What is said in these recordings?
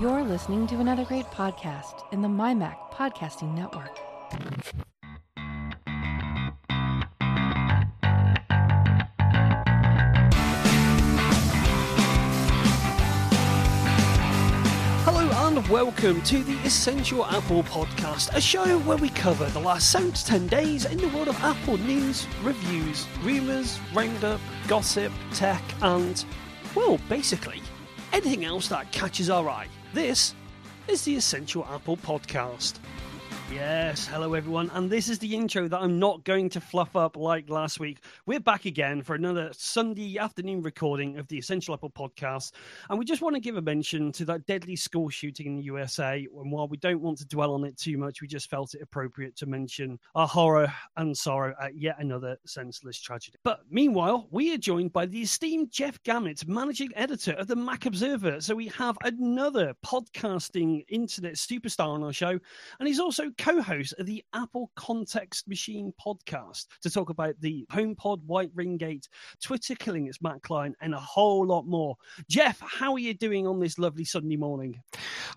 You're listening to another great podcast in the MyMac Podcasting Network. Hello and welcome to the Essential Apple Podcast, a show where we cover the last 7 to 10 days in the world of Apple news, reviews, rumours, roundup, gossip, tech, and, well, basically, anything else that catches our eye. This is the Essential Apple Podcast. Yes, hello everyone, and this is the intro that I'm not going to fluff up like last week. We're back again for another Sunday afternoon recording of the Essential Apple podcast, and we just want to give a mention to that deadly school shooting in the USA. And while we don't want to dwell on it too much, we just felt it appropriate to mention our horror and sorrow at yet another senseless tragedy. But meanwhile, we are joined by the esteemed Jeff Gamet, managing editor of the Mac Observer. So we have another podcasting internet superstar on our show, and he's also co-host of the Apple Context Machine podcast to talk about the HomePod, White Ring Gate, Twitter killing its Mac client, and a whole lot more. Jeff, how are you doing on this lovely Sunday morning?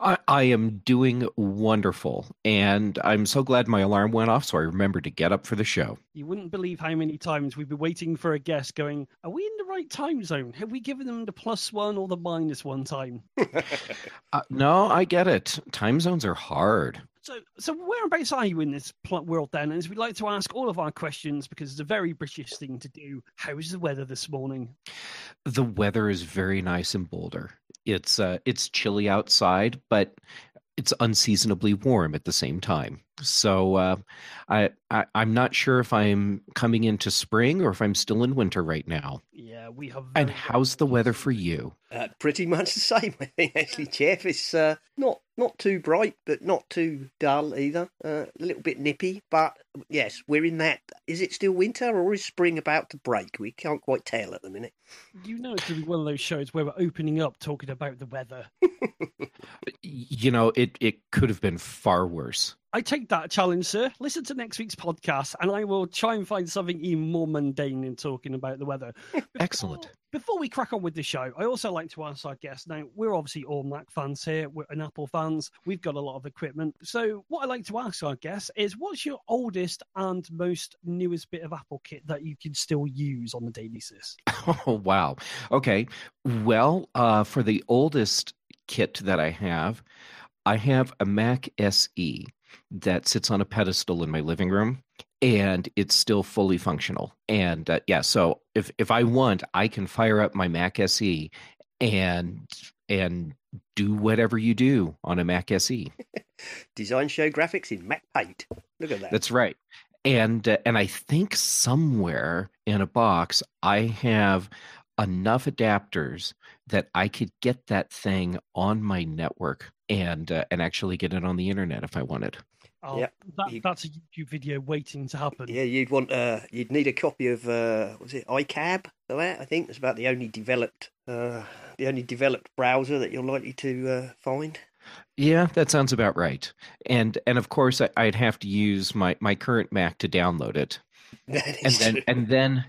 I, I am doing wonderful, and I'm so glad my alarm went off, so I remembered to get up for the show. You wouldn't believe how many times we've been waiting for a guest going, Are we in the right time zone? Have we given them the plus one or the minus one time? Uh, no, I get it. Time zones are hard. So, so whereabouts are you in this pl- world then? And as we like to ask all of our questions, because it's a very British thing to do, how's the weather this morning? The weather is very nice in Boulder. It's uh, it's chilly outside, but it's unseasonably warm at the same time. So uh, I, I I'm not sure if I'm coming into spring or if I'm still in winter right now. Yeah, we have. And how's the weather for you? Uh, pretty much the same, I think. Actually, Jeff, it's uh, not not too bright, but not too dull either. Uh, a little bit nippy, but yes, we're in that. Is it still winter or is spring about to break? We can't quite tell at the minute. You know, it's going to be one of those shows where we're opening up talking about the weather. You know, it it could have been far worse. I take that challenge, sir. Listen to next week's podcast, and I will try and find something even more mundane in talking about the weather. Excellent. Before we crack on with the show, I also like to ask our guests. Now, we're obviously all Mac fans here. We're an Apple fans. We've got a lot of equipment. So, what I like to ask our guests is, what's your oldest and most newest bit of Apple kit that you can still use on the daily basis? Oh wow. Okay. Well, uh, for the oldest kit that I have, I have a Mac SE that sits on a pedestal in my living room, and it's still fully functional. And uh, yeah, so if if I want, I can fire up my Mac SE and and do whatever you do on a Mac SE. Design show graphics in Mac Paint. Look at that. That's right. And uh, and I think somewhere in a box I have enough adapters that I could get that thing on my network and uh, and actually get it on the internet if I wanted. Oh, Yep. that, You- that's a YouTube video waiting to happen. yeah, you'd want uh, you'd need a copy of uh, what was it iCab for that? I think it's about the only developed uh, the only developed browser that you're likely to uh, find. Yeah, that sounds about right. And and of course I, I'd have to use my my current Mac to download it. That and then true. and then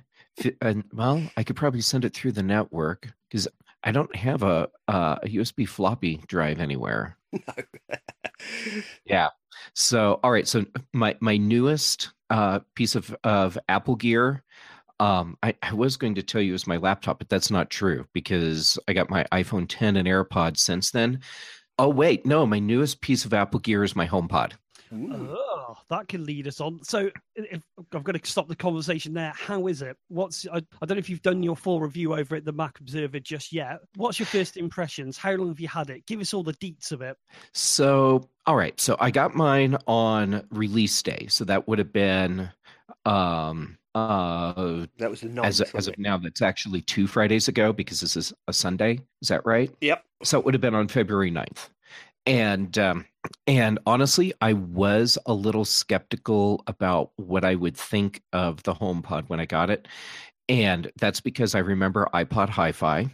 and well i could probably send it through the network because i don't have a, uh, a usb floppy drive anywhere No. yeah so all right so my my newest uh piece of of apple gear um I, I was going to tell you is my laptop but that's not true because i got my iphone 10 and airpods since then oh wait no my newest piece of apple gear is my homepod Ooh. Oh, that can lead us on. So, if, I've got to stop the conversation there. How is it? What's I, I don't know if you've done your full review over at the Mac Observer just yet. What's your first impressions? How long have you had it? Give us all the deets of it. So, all right. So I got mine on release day. So that would have been um uh that was the as as of now that's actually two Fridays ago because this is a Sunday. Is that right? Yep. So it would have been on February 9th. And um and honestly, I was a little skeptical about what I would think of the HomePod when I got it. And that's because I remember iPod Hi-Fi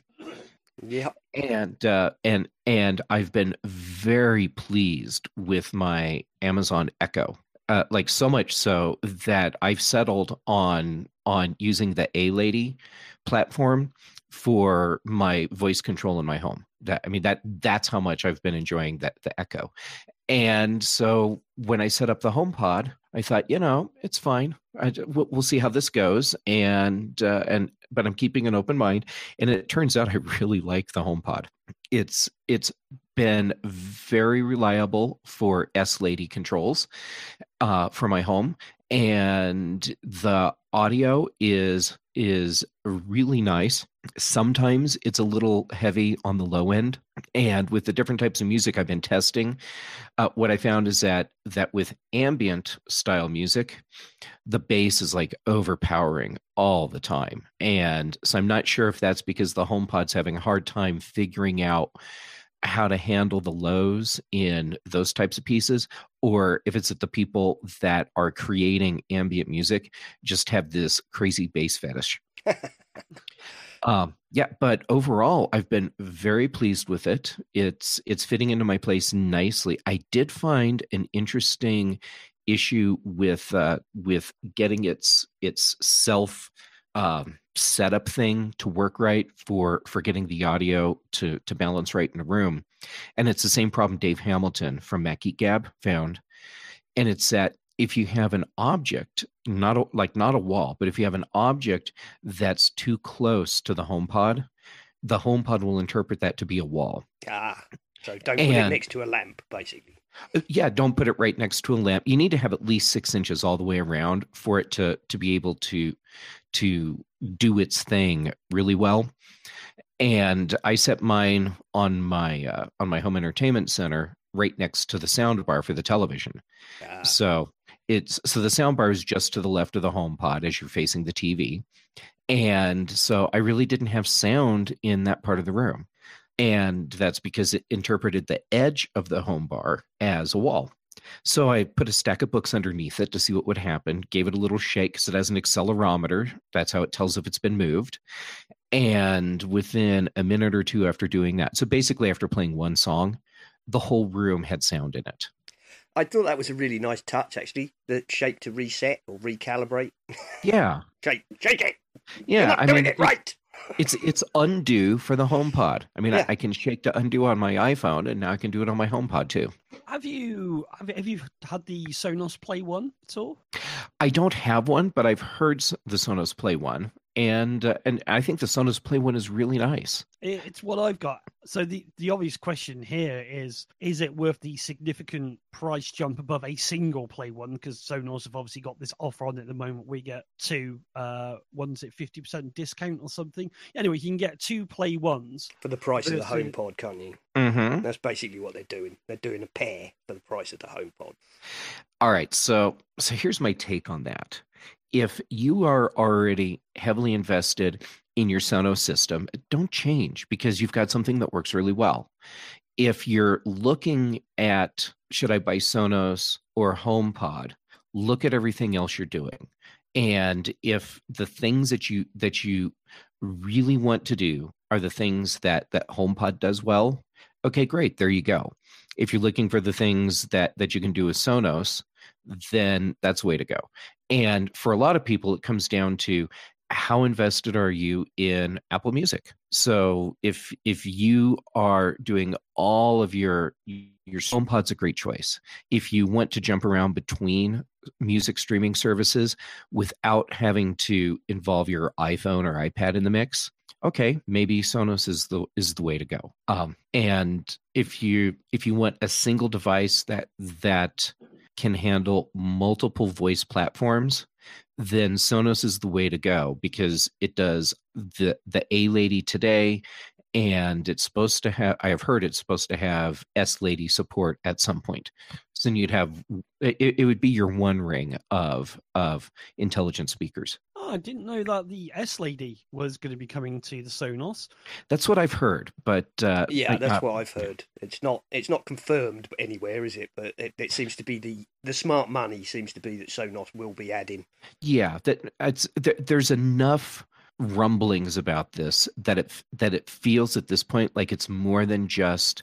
Yep. and uh, and and I've been very pleased with my Amazon Echo. Uh, like so much so that I've settled on on using the A Lady platform for my voice control in my home. That I mean that that's how much I've been enjoying that the Echo. And so when I set up the HomePod, I thought, you know, it's fine. I, we'll, see how this goes, and uh, and but I'm keeping an open mind. And it turns out I really like the HomePod. It's it's been very reliable for S Lady controls uh, for my home, and the audio is is really nice. Sometimes it's a little heavy on the low end, and with the different types of music I've been testing, uh, what I found is that that with ambient style music, the bass is like overpowering all the time, and so I'm not sure if that's because the HomePod's having a hard time figuring out how to handle the lows in those types of pieces or if it's the people that are creating ambient music just have this crazy bass fetish. Um yeah but overall i've been very pleased with it. It's it's fitting into my place nicely. I did find an interesting issue with uh with getting its its self um setup thing to work right for for getting the audio to to balance right in a room. And it's the same problem dave hamilton from Mac Geek Gab found. And it's that if you have an object not a, like not a wall but if you have an object that's too close to the HomePod the HomePod will interpret that to be a wall. Ah, so don't put it next to a lamp, basically. Uh, yeah don't put it right next to a lamp. You need to have at least six inches all the way around for it to to be able to to do its thing really well. And i set mine on my uh, on my home entertainment center right next to the sound bar for the television. Ah, so it's so the sound bar is just to the left of the home pod as you're facing the tv and so i really didn't have sound in that part of the room and that's because it interpreted the edge of the home bar as a wall so i put a stack of books underneath it to see what would happen gave it a little shake because it has an accelerometer that's how it tells if it's been moved and within a minute or two after doing that so basically after playing one song the whole room had sound in it I thought that was a really nice touch, actually. The shake to reset or recalibrate. yeah Shake, shake it. yeah You're not i doing mean it right. It's it's undo for the HomePod. I mean, Yeah. I, I can shake to undo on my iPhone, and now I can do it on my HomePod too. Have you have, have you had the Sonos Play One at all? I don't have one, but I've heard the Sonos Play one, and uh, and I think the Sonos Play one is really nice. It's what I've got. So the the obvious question here is: Is it worth the significant price jump above a single Play One? Because Sonos have obviously got this offer on at the moment. We get two uh ones at fifty percent discount or something. Anyway, you can get two Play Ones. For the price of the But it's a- HomePod, can't you? Mm-hmm. That's basically what they're doing. They're doing a pair for the price of the HomePod. All right, so so here's my take on that. If you are already heavily invested in your Sonos system, don't change because you've got something that works really well. If you're looking at should I buy Sonos or HomePod, look at everything else you're doing. And if the things that you that you really want to do are the things that that HomePod does well, okay, great, there you go. If you're looking for the things that that you can do with Sonos, then that's the way to go. And for a lot of people, it comes down to how invested are you in Apple Music? So if if you are doing all of your your HomePod's a great choice. If you want to jump around between music streaming services without having to involve your iPhone or iPad in the mix, okay, maybe Sonos is the is the way to go. Um, and if you if you want a single device that that can handle multiple voice platforms, then Sonos is the way to go because it does the the A Lady today, and it's supposed to have. I have heard it's supposed to have S Lady support at some point. So then you'd have it, it would be your one ring of of intelligent speakers. I didn't know that the S Lady was going to be coming to the Sonos. That's what I've heard, but uh, Yeah, that's uh, what I've heard. It's not it's not confirmed anywhere, is it? But it, it seems to be the the smart money seems to be that Sonos will be adding. yeah that it's there, there's enough rumblings about this that it that it feels at this point like it's more than just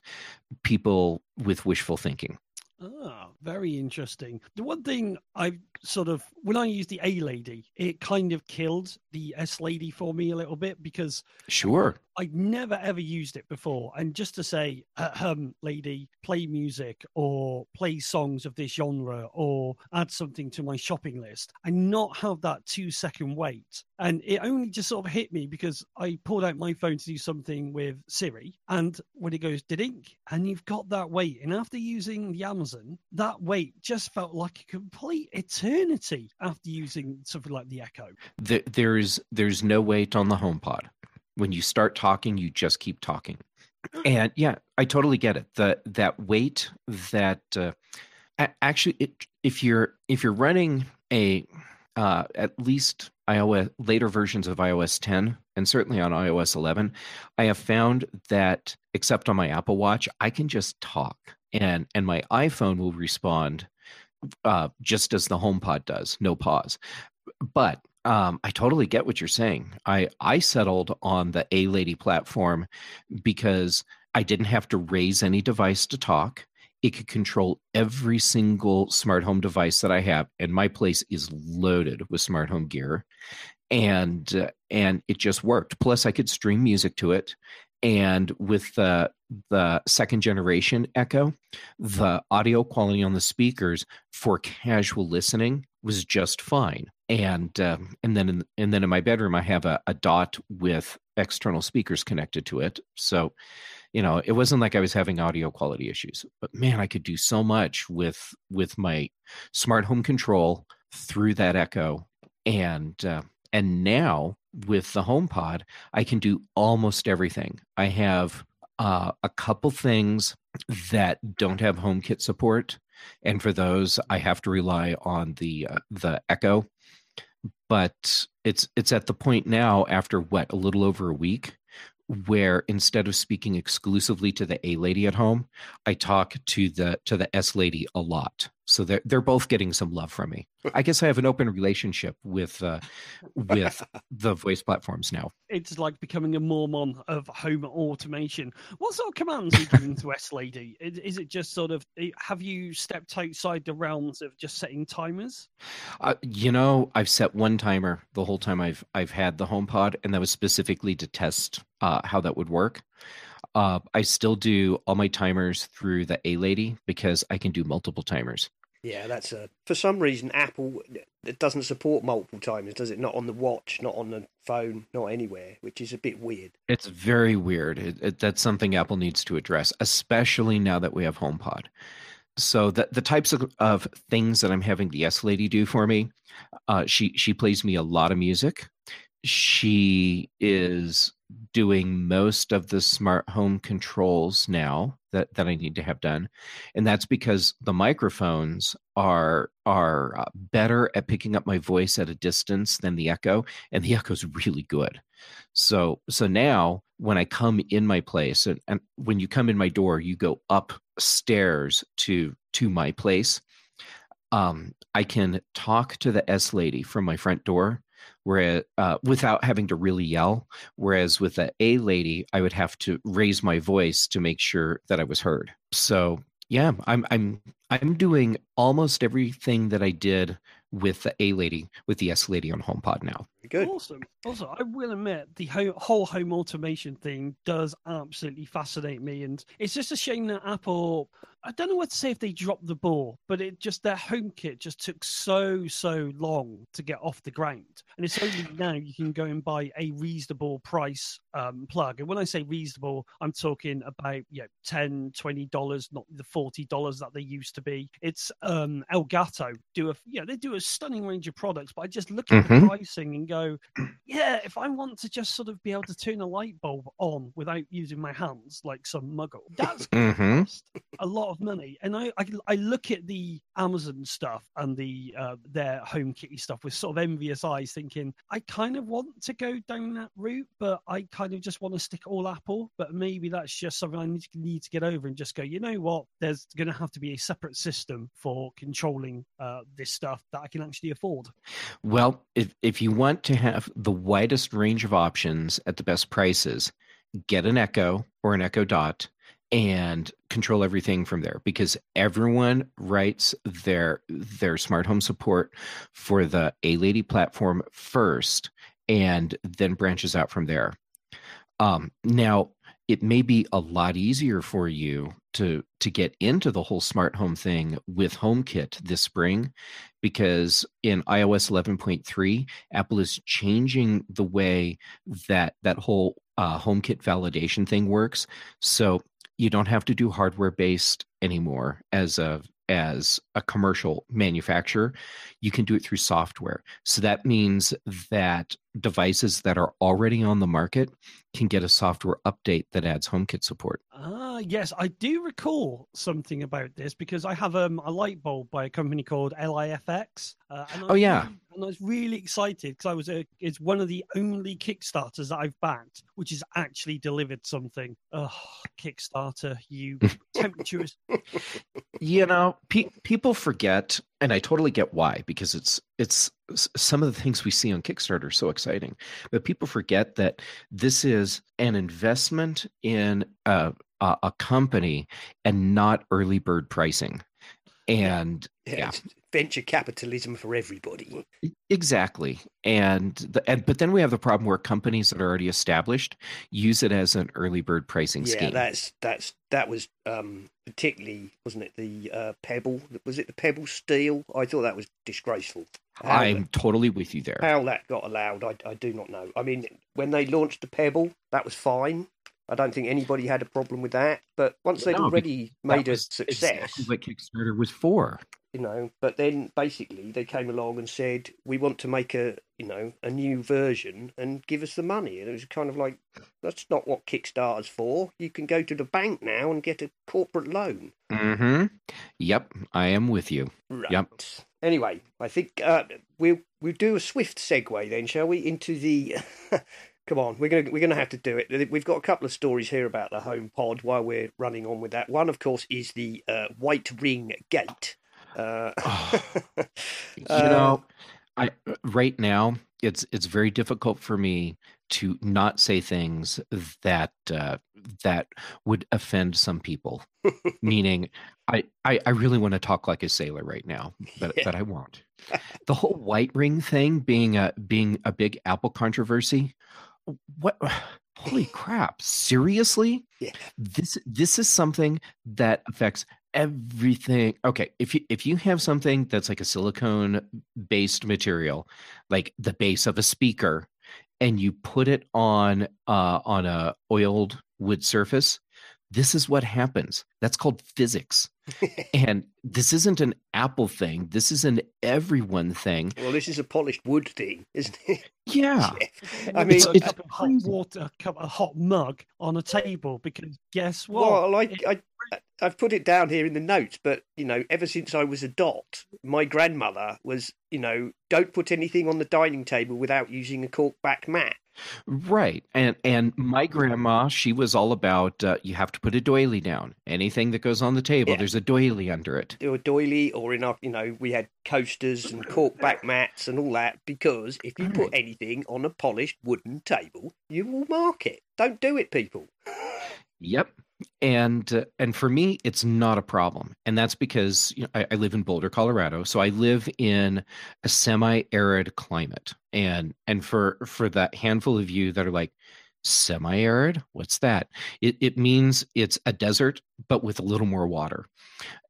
people with wishful thinking Ah, very interesting. The one thing I sort of, when I used the A lady, it kind of killed the S lady for me a little bit because Sure. I'd never ever used it before. And just to say, uh, um, lady, play music or play songs of this genre or add something to my shopping list and not have that two second wait. And it only just sort of hit me because I pulled out my phone to do something with Siri. And when it goes, dink, and you've got that wait. And after using the Amazon, that wait just felt like a complete eternity after using something like the Echo. There, there's there's no wait on the HomePod. When you start talking, you just keep talking. And yeah, I totally get it. The that wait that uh, actually, it, if you're if you're running a uh, at least iOS later versions of iOS 10 and certainly on iOS 11, I have found that except on my Apple Watch, I can just talk and and my iPhone will respond uh, just as the HomePod does, no pause. But um, I totally get what you're saying. I I settled on the A Lady platform because I didn't have to raise any device to talk. It could control every single smart home device that I have, and my place is loaded with smart home gear, and uh, and it just worked. Plus, I could stream music to it, and with the the second generation Echo, the audio quality on the speakers for casual listening was just fine. And um, and then in, and then in my bedroom, I have a, a dot with external speakers connected to it. So, you know, it wasn't like I was having audio quality issues. But man, I could do so much with with my smart home control through that Echo, and uh, and now with the HomePod, I can do almost everything. I have uh, a couple things that don't have HomeKit support, and for those, I have to rely on the uh, the Echo. But it's it's at the point now after what a little over a week where instead of speaking exclusively to the A lady at home, I talk to the to the S lady a lot. So they're they're both getting some love from me. I guess I have an open relationship with uh, with the voice platforms now. It's like becoming a Mormon of home automation. What sort of commands are you giving to S Lady? Is, is it just sort of have you stepped outside the realms of just setting timers? Uh, you know, I've set one timer the whole time I've I've had the HomePod, and that was specifically to test uh, how that would work. Uh, I still do all my timers through the A Lady because I can do multiple timers. Yeah, that's a. For some reason, Apple it doesn't support multiple timers, does it? Not on the watch, not on the phone, not anywhere, which is a bit weird. It's very weird. It, it, that's something Apple needs to address, especially now that we have HomePod. So the the types of, of things that I'm having the S lady do for me, uh, she she plays me a lot of music. She is doing most of the smart home controls now that, that I need to have done. And that's because the microphones are are uh, better at picking up my voice at a distance than the echo and the echo is really good. So so now when I come in my place and, and when you come in my door you go upstairs to to my place um, I can talk to the S lady from my front door where uh, without having to really yell. Whereas with the A lady, I would have to raise my voice to make sure that I was heard. So yeah, I'm I'm I'm doing almost everything that I did with the A lady with the S lady on HomePod now. Good. Awesome. Also, I will admit the whole home automation thing does absolutely fascinate me, and it's just a shame that Apple. I don't know what to say if they dropped the ball, but it just their HomeKit just took so so long to get off the ground, and it's only now you can go and buy a reasonable price um, plug. And when I say reasonable, I'm talking about you know 10 20 dollars, not the forty dollars that they used to be. It's um, Elgato do a yeah they do a stunning range of products, but I just look at Mhm. the pricing and go, yeah, if I want to just sort of be able to turn a light bulb on without using my hands like some muggle, that's going to Mhm. cost a lot of money. And I, I, I look at the Amazon stuff and the uh, their home kitty stuff with sort of envious eyes, thinking I kind of want to go down that route, but I kind of just want to stick all Apple. But maybe that's just something I need to, need to get over and just go. You know what? There's going to have to be a separate system for controlling uh, this stuff that I can actually afford. Well, if if you want to have the widest range of options at the best prices, get an Echo or an Echo Dot and control everything from there because everyone writes their their smart home support for the A Lady platform first and then branches out from there. Um, now, it may be a lot easier for you to to get into the whole smart home thing with HomeKit this spring because in iOS 11.3 Apple is changing the way that that whole uh, HomeKit validation thing works so you don't have to do hardware based anymore as a as a commercial manufacturer. You can do it through software. So that means that devices that are already on the market can get a software update that adds HomeKit support. Ah, yes, I do recall something about this because I have um, a light bulb by a company called LIFX. Uh, oh yeah, really, and I was really excited because I was a, it's one of the only Kickstarters that I've backed which has actually delivered something. Oh, Kickstarter, you tempestuous. You know, pe- people forget and I totally get why because it's it's some of the things we see on Kickstarter are so exciting, but people forget that this is an investment in a, a, a company and not early bird pricing. And yeah, yeah. venture capitalism for everybody. Exactly. And the, and but then we have the problem where companies that are already established use it as an early bird pricing yeah, scheme. Yeah, that's that's that was um, particularly wasn't it the uh, Pebble? Was it the Pebble Steel? I thought that was disgraceful. How I'm that, totally with you there. How that got allowed, I, I do not know. I mean, when they launched the Pebble, that was fine. I don't think anybody had a problem with that. But once they'd no, already made a success, exactly what Kickstarter was for, you know. But then basically they came along and said, "We want to make a, you know, a new version and give us the money." And it was kind of like, that's not what Kickstarter's for. You can go to the bank now and get a corporate loan. Hmm. Yep, I am with you. Right. Yep. Anyway, I think uh, we'll we'll do a swift segue then, shall we, into the Come on, we're gonna we're gonna have to do it. We've got a couple of stories here about the Home Pod while we're running on with that. One, of course, is the uh, White Ring Gate. Uh, you know, I right now it's it's very difficult for me to not say things that uh, that would offend some people. Meaning, I, I, I really want to talk like a sailor right now, but yeah. but I won't. The whole white ring thing being a being a big Apple controversy what holy crap seriously yeah. this this is something that affects everything okay if you if you have something that's like a silicone based material like the base of a speaker and you put it on uh on a oiled wood surface this is what happens. That's called physics. And this isn't an Apple thing. This is an everyone thing. Well, this is a polished wood thing, isn't it? Yeah. I mean, it's, a cup of hot water, a cup of hot mug on a table because guess what? Well, like I, I've put it down here in the notes, but you know, ever since I was a dot, my grandmother was, you know, don't put anything on the dining table without using a cork back mat. Right, and and my grandma, she was all about uh, you have to put a doily down. Anything that goes on the table, yeah. there's a doily under it. Or a doily, or in our, you know, we had coasters and cork back mats and all that. Because if you put anything on a polished wooden table, you will mark it. Don't do it, people. Yep, and uh, and for me it's not a problem. And that's because you know, I, I, live in boulder colorado so i live in a semi-arid climate. And and for for that handful of you that are like semi-arid? What's that? It, it means it's a desert but with a little more water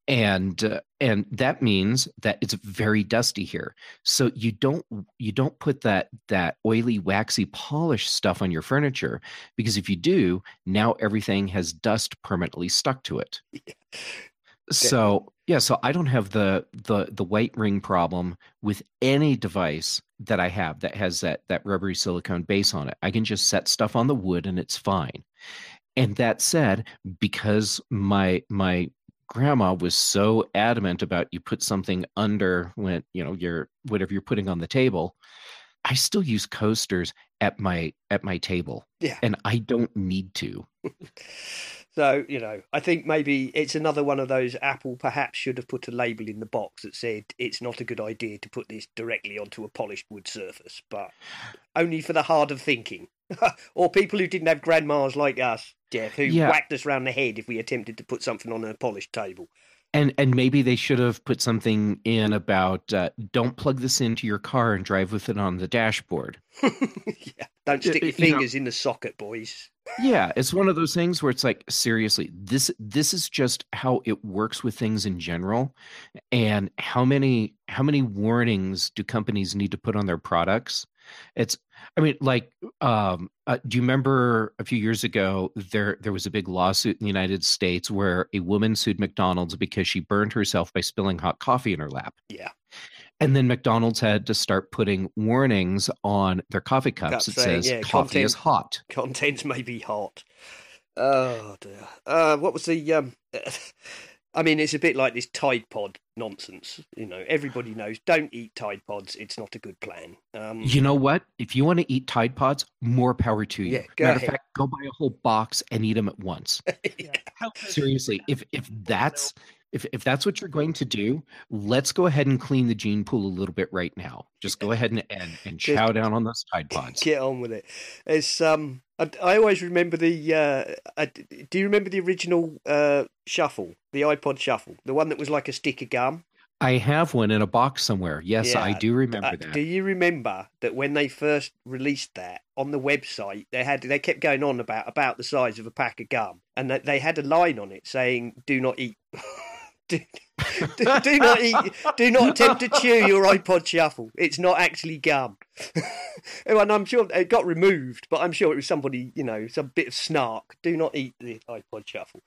and uh, and that means that it's very dusty here. So you don't you don't put that that oily waxy polish stuff on your furniture because if you do now everything has dust permanently stuck to it. So yeah so i don't have the the the white ring problem with any device that i have that has that that rubbery silicone base on it. I can just set stuff on the wood and it's fine. And that said because my my grandma was so adamant about you put something under when you know your whatever you're putting on the table i still use coasters at my at my table yeah. and i don't need to So, you know, I think maybe it's another one of those Apple perhaps should have put a label in the box that said it's not a good idea to put this directly onto a polished wood surface, but only for the hard of thinking. or people who didn't have grandmas like us, Jeff, who Yeah. whacked us round the head if we attempted to put something on a polished table. And and maybe they should have put something in about uh, don't plug this into your car and drive with it on the dashboard. yeah. Don't stick your you know- fingers in the socket, boys. Yeah, it's one of those things where it's like seriously, this this is just how it works with things in general, and how many how many warnings do companies need to put on their products? It's I mean, like, um, uh, do you remember a few years ago there there was a big lawsuit in the United States where a woman sued McDonald's because she burned herself by spilling hot coffee in her lap. Yeah. And then McDonald's had to start putting warnings on their coffee cups Cups that saying, says yeah, coffee is hot. Contents may be hot. Oh dear. Uh, what was the? Um, I mean, it's a bit like this Tide Pod nonsense. You know, everybody knows don't eat Tide Pods. It's not a good plan. Um, You know what? If you want to eat Tide Pods, more power to you. Yeah, go Matter ahead. of fact, go buy a whole box and eat them at once. Yeah. Seriously, if if that's if if that's what you're going to do, let's go ahead and clean the gene pool a little bit right now. Just go ahead and and, and chow down on those Tide Pods. Get on with it. It's um. I, I always remember the. Uh, I, do you remember the original uh, shuffle, the iPod shuffle, the one that was like a stick of gum? I have one in a box somewhere. Yes, I do remember Uh, that. do you remember that when they first released that on the website, they had they kept going on about about the size of a pack of gum, and that they had a line on it saying, "Do not eat." do, do, do not eat. Do not attempt to chew your iPod shuffle. It's not actually gum. and I'm sure it got removed, but I'm sure it was somebody, you know, some bit of snark. Do not eat the iPod shuffle.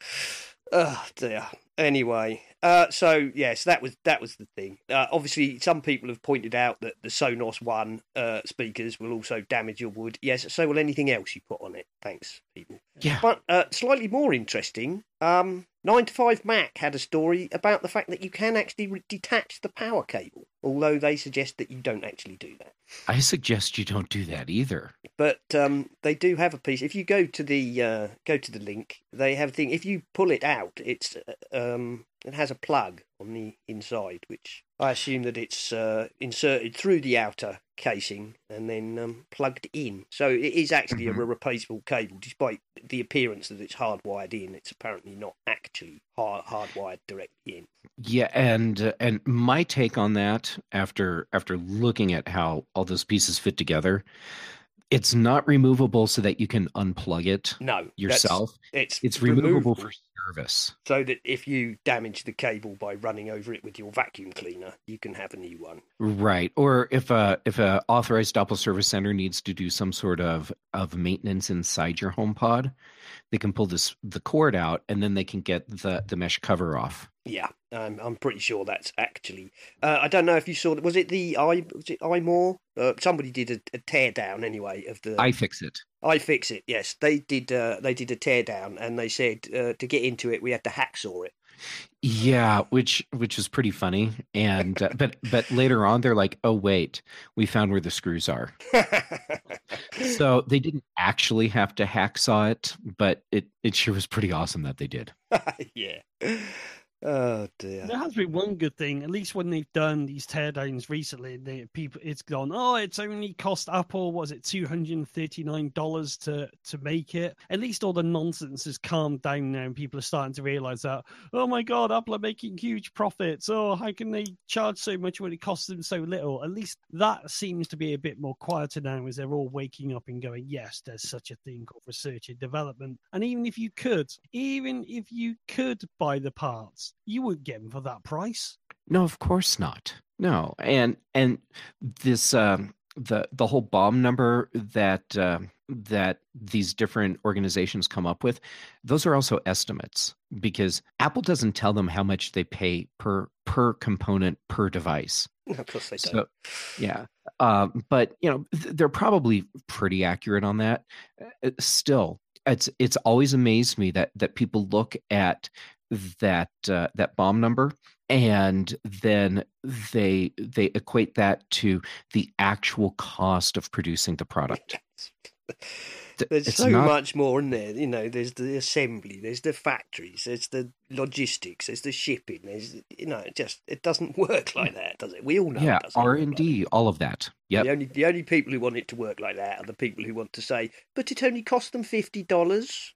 Oh dear. Anyway, uh, so yes, that was that was the thing. Uh, obviously, some people have pointed out that the Sonos One uh, speakers will also damage your wood. Yes, so will anything else you put on it. Thanks, people. yeah. But uh, slightly more interesting, um, Nine to Five Mac had a story about the fact that you can actually re- detach the power cable, although they suggest that you don't actually do that. I suggest you don't do that either. But um, they do have a piece. If you go to the uh, go to the link, they have a thing. If you pull it out, it's uh, um, it has a plug on the inside, which I assume that it's uh, inserted through the outer casing and then um, plugged in. So it is actually Mhm. a replaceable cable, despite the appearance that it's hardwired in. It's apparently not actually hard hardwired directly in. Yeah, and uh, and my take on that after after looking at how all those pieces fit together, it's not removable so that you can unplug it No, yourself. It's It's removable for service. so that if you damage the cable by running over it with your vacuum cleaner, you can have a new one. Right. Or if a if a authorized Doppel service center needs to do some sort of of maintenance inside your home pod, they can pull this the cord out and then they can get the the mesh cover off. Yeah, I'm I'm pretty sure that's actually. Uh, I don't know if you saw. Was it the i? Was it iMore? Uh, somebody did a, a tear down anyway of the. iFixit. iFixit. Yes, they did. Uh, they did a tear down, and they said uh, to get into it, we had to hacksaw it. Yeah, which which is pretty funny. And uh, but but later on they're like, "Oh wait, we found where the screws are." So they didn't actually have to hacksaw it, but it it sure was pretty awesome that they did. yeah. Oh dear. There has been one good thing, at least when they've done these teardowns recently, they, people it's gone, oh, it's only cost Apple, was it, two hundred and thirty nine dollars to to make it. At least all the nonsense has calmed down now, and people are starting to realise that, oh my god, Apple are making huge profits. Oh, how can they charge so much when it costs them so little? At least that seems to be a bit more quieter now, as they're all waking up and going, yes, there's such a thing called research and development. And even if you could, even if you could buy the parts, you wouldn't get them for that price. No, of course not. No, and and this um, the the whole BOM number that uh, that these different organizations come up with, those are also estimates because Apple doesn't tell them how much they pay per per component per device. Of course they don't. Yeah, um, but you know th- they're probably pretty accurate on that. Uh, Still, it's it's always amazed me that that people look at that uh, that BOM number and then they they equate that to the actual cost of producing the product. There's it's so not- much more in there. You know, there's the assembly, there's the factories, there's the logistics, there's the shipping. There's you know, it just it doesn't work mm. like that, does it? We all know. yeah, it doesn't R work and like D, all of that. yeah The only the only people who want it to work like that are the people who want to say, but it only cost them fifty dollars.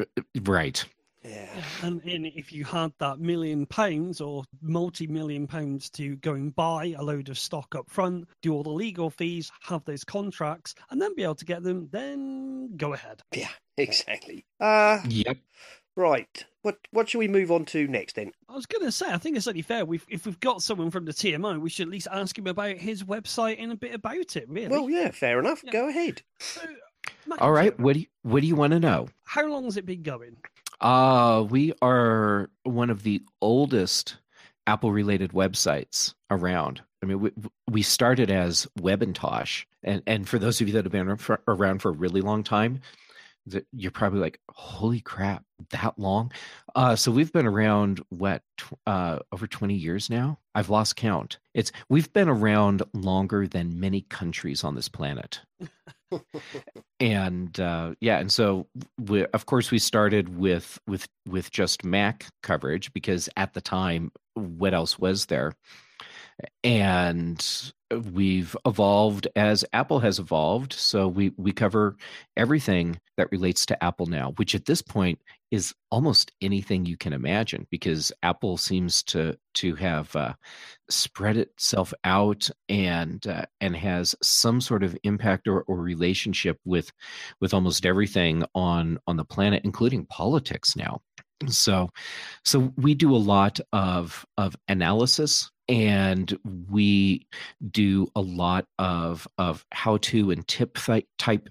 Uh, uh, right. Yeah. And, and if you had that million pounds or multi-million pounds to go and buy a load of stock up front, do all the legal fees, have those contracts, and then be able to get them, then go ahead. Yeah, exactly. Uh Yep. right. What what shall we move on to next then? I was going to say, I think it's only fair. We've, if we've got someone from the TMO, we should at least ask him about his website and a bit about it. Really. Well, yeah, fair enough. Yeah. Go ahead. So, Matt, All right. What do you What do you want to know? How long has it been going? Uh, we are one of the oldest Apple related websites around. I mean, we, we started as Webintosh. And, and for those of you that have been ar- around for a really long time, you're probably like, holy crap, that long? Uh, so we've been around, what, tw- uh, over 20 years now? I've lost count. It's We've been around longer than many countries on this planet and uh, yeah, and so we, of course we started with with with just Mac coverage because at the time, what else was there? And we've evolved as Apple has evolved. So we we cover everything that relates to Apple now, which at this point is almost anything you can imagine because Apple seems to to have uh, spread itself out and uh, and has some sort of impact or, or relationship with with almost everything on on the planet including politics now so so we do a lot of of analysis and we do a lot of of how to and tip type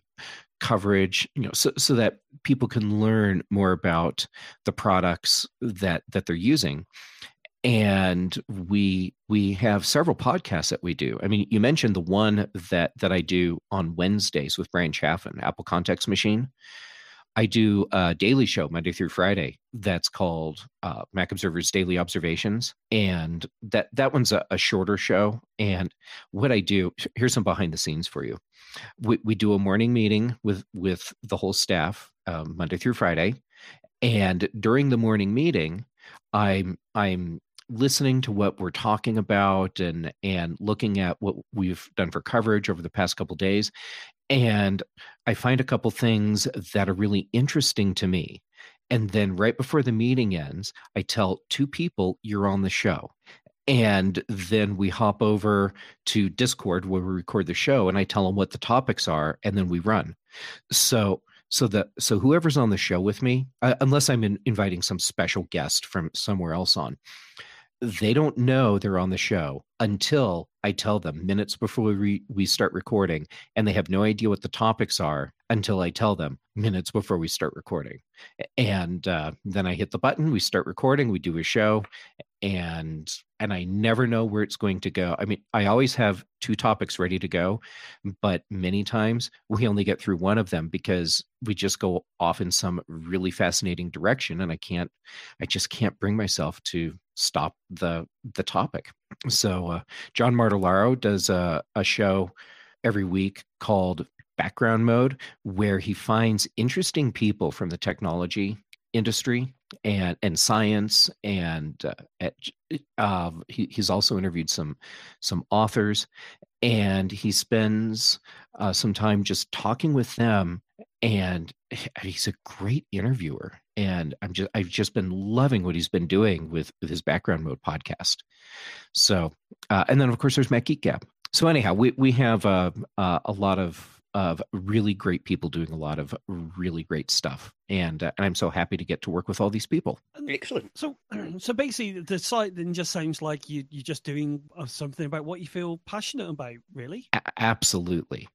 coverage you know so, so that people can learn more about the products that that they're using. And we we have several podcasts that we do. I mean you mentioned the one that that i do on wednesdays with Bryan Chaffin apple context machine i do a daily show monday through friday that's called uh, mac observer's daily observations and that that one's a, a shorter show and what i do here's some behind the scenes for you. We, we do a morning meeting with with the whole staff um, monday through friday and during the morning meeting i'm i'm listening to what we're talking about and and looking at what we've done for coverage over the past couple days and i find a couple things that are really interesting to me and then right before the meeting ends i tell two people you're on the show and then we hop over to discord where we record the show and i tell them what the topics are and then we run. So so that so whoever's on the show with me uh, unless i'm in, inviting some special guest from somewhere else on they don't know they're on the show until I tell them minutes before we re- we start recording, and they have no idea what the topics are until I tell them minutes before we start recording. And uh, then I hit the button, we start recording, we do a show, and and I never know where it's going to go. I mean, I always have two topics ready to go, but many times we only get through one of them because we just go off in some really fascinating direction, and I can't, I just can't bring myself to stop the the topic. So uh, John Martellaro does a, a show every week called Background Mode, where he finds interesting people from the technology industry and and science, and uh, at, uh, he, he's also interviewed some some authors, and he spends uh, some time just talking with them and he's a great interviewer and i'm just i've just been loving what he's been doing with with his background mode podcast so uh, and then of course there's Mac Geek Gab so anyhow we we have uh, uh, a lot of of really great people doing a lot of really great stuff and uh, and i'm so happy to get to work with all these people Excellent. So, so basically, the site then just sounds like you you're just doing uh, something about what you feel passionate about, really. A- absolutely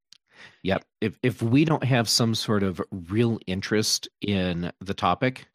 yep if if we don't have some sort of real interest in the topic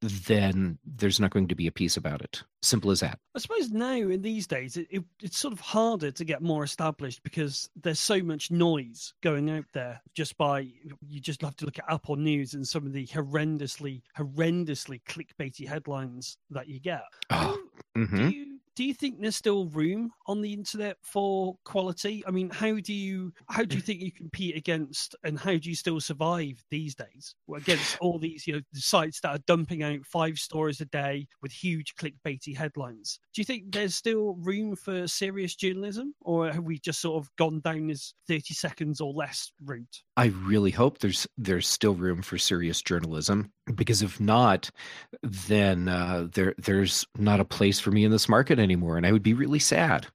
then there's not going to be a piece about it simple as that I suppose now in these days, it, it, it's sort of harder to get more established because there's so much noise going out there. Just by you just have to look at Apple News and some of the horrendously, horrendously clickbaity headlines that you get. Oh, Do mhm. you do you think there's still room on the internet for quality? I mean, how do you how do you think you compete against, and how do you still survive these days against all these you know sites that are dumping out five stories a day with huge clickbaity headlines? Do you think there's still room for serious journalism, or have we just sort of gone down this thirty seconds or less route? I really hope there's there's still room for serious journalism because if not, then uh, there there's not a place for me in this market anymore, and I would be really sad.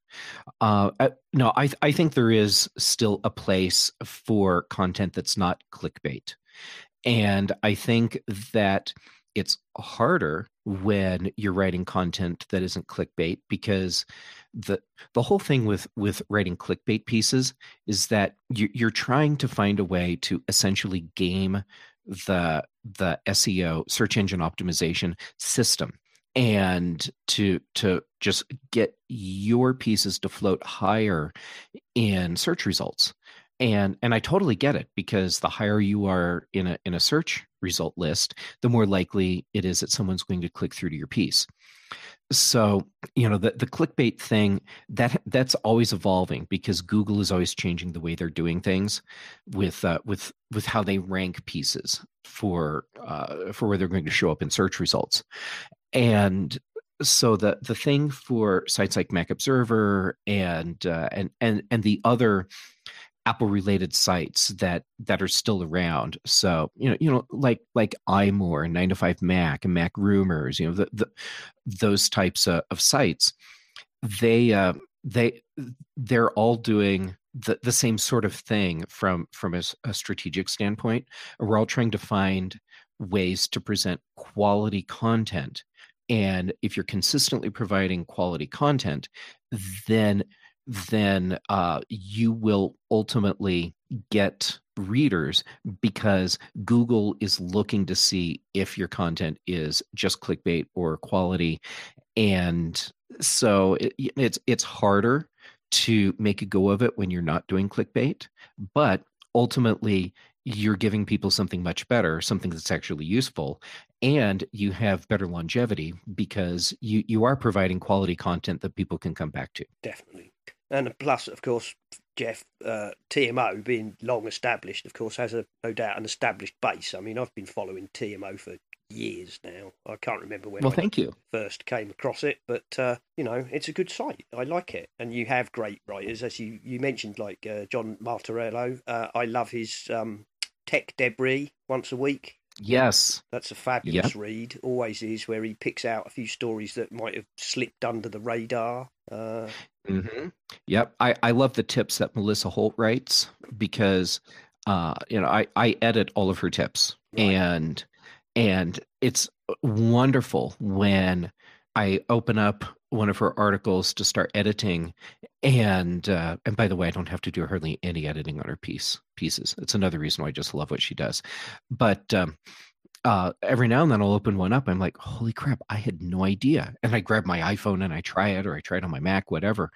Uh, no, I I think there is still a place for content that's not clickbait, and I think that it's harder when you're writing content that isn't clickbait because the the whole thing with with writing clickbait pieces is that you, you're trying to find a way to essentially game the the SEO search engine optimization system and to to just get your pieces to float higher in search results. And and I totally get it because the higher you are in a in a search result list the more likely it is that someone's going to click through to your piece. So you know the the clickbait thing that that's always evolving because Google is always changing the way they're doing things with uh, with with how they rank pieces for uh, for where they're going to show up in search results and so the the thing for sites like Mac Observer and uh, and and and the other Apple related sites that that are still around. So you know, you know, like like iMore and Nine to Five Mac and MacRumors, you know, the, the those types of, of sites. They uh, they they're all doing the, the same sort of thing from from a, a strategic standpoint. We're all trying to find ways to present quality content and if you're consistently providing quality content then then uh, you will ultimately get readers because Google is looking to see if your content is just clickbait or quality, and so it, it's it's harder to make a go of it when you're not doing clickbait, but ultimately you're giving people something much better, something that's actually useful, and you have better longevity because you you are providing quality content that people can come back to. Definitely. And plus, of course, Jeff, uh, TMO being long established, of course, has a no doubt an established base. I mean, I've been following TMO for years now. I can't remember when well, I thank you. first came across it, but uh, you know, it's a good site. I like it, and you have great writers, as you you mentioned, like uh, John Martellaro. Uh, I love his um, Tech Debris once a week. Yes. That's a fabulous yep. read. Always is, where he picks out a few stories that might have slipped under the radar. Uh, mm-hmm. Yep. I, I love the tips that Melissa Holt writes because, uh, you know, I, I edit all of her tips right. and, and it's wonderful when I open up one of her articles to start editing and uh, and by the way i don't have to do hardly any editing on her piece pieces. It's another reason why i just love what she does. But um, uh, every now and then i'll open one up i'm like holy crap i had no idea. And i grab my iphone and i try it or i try it on my mac whatever.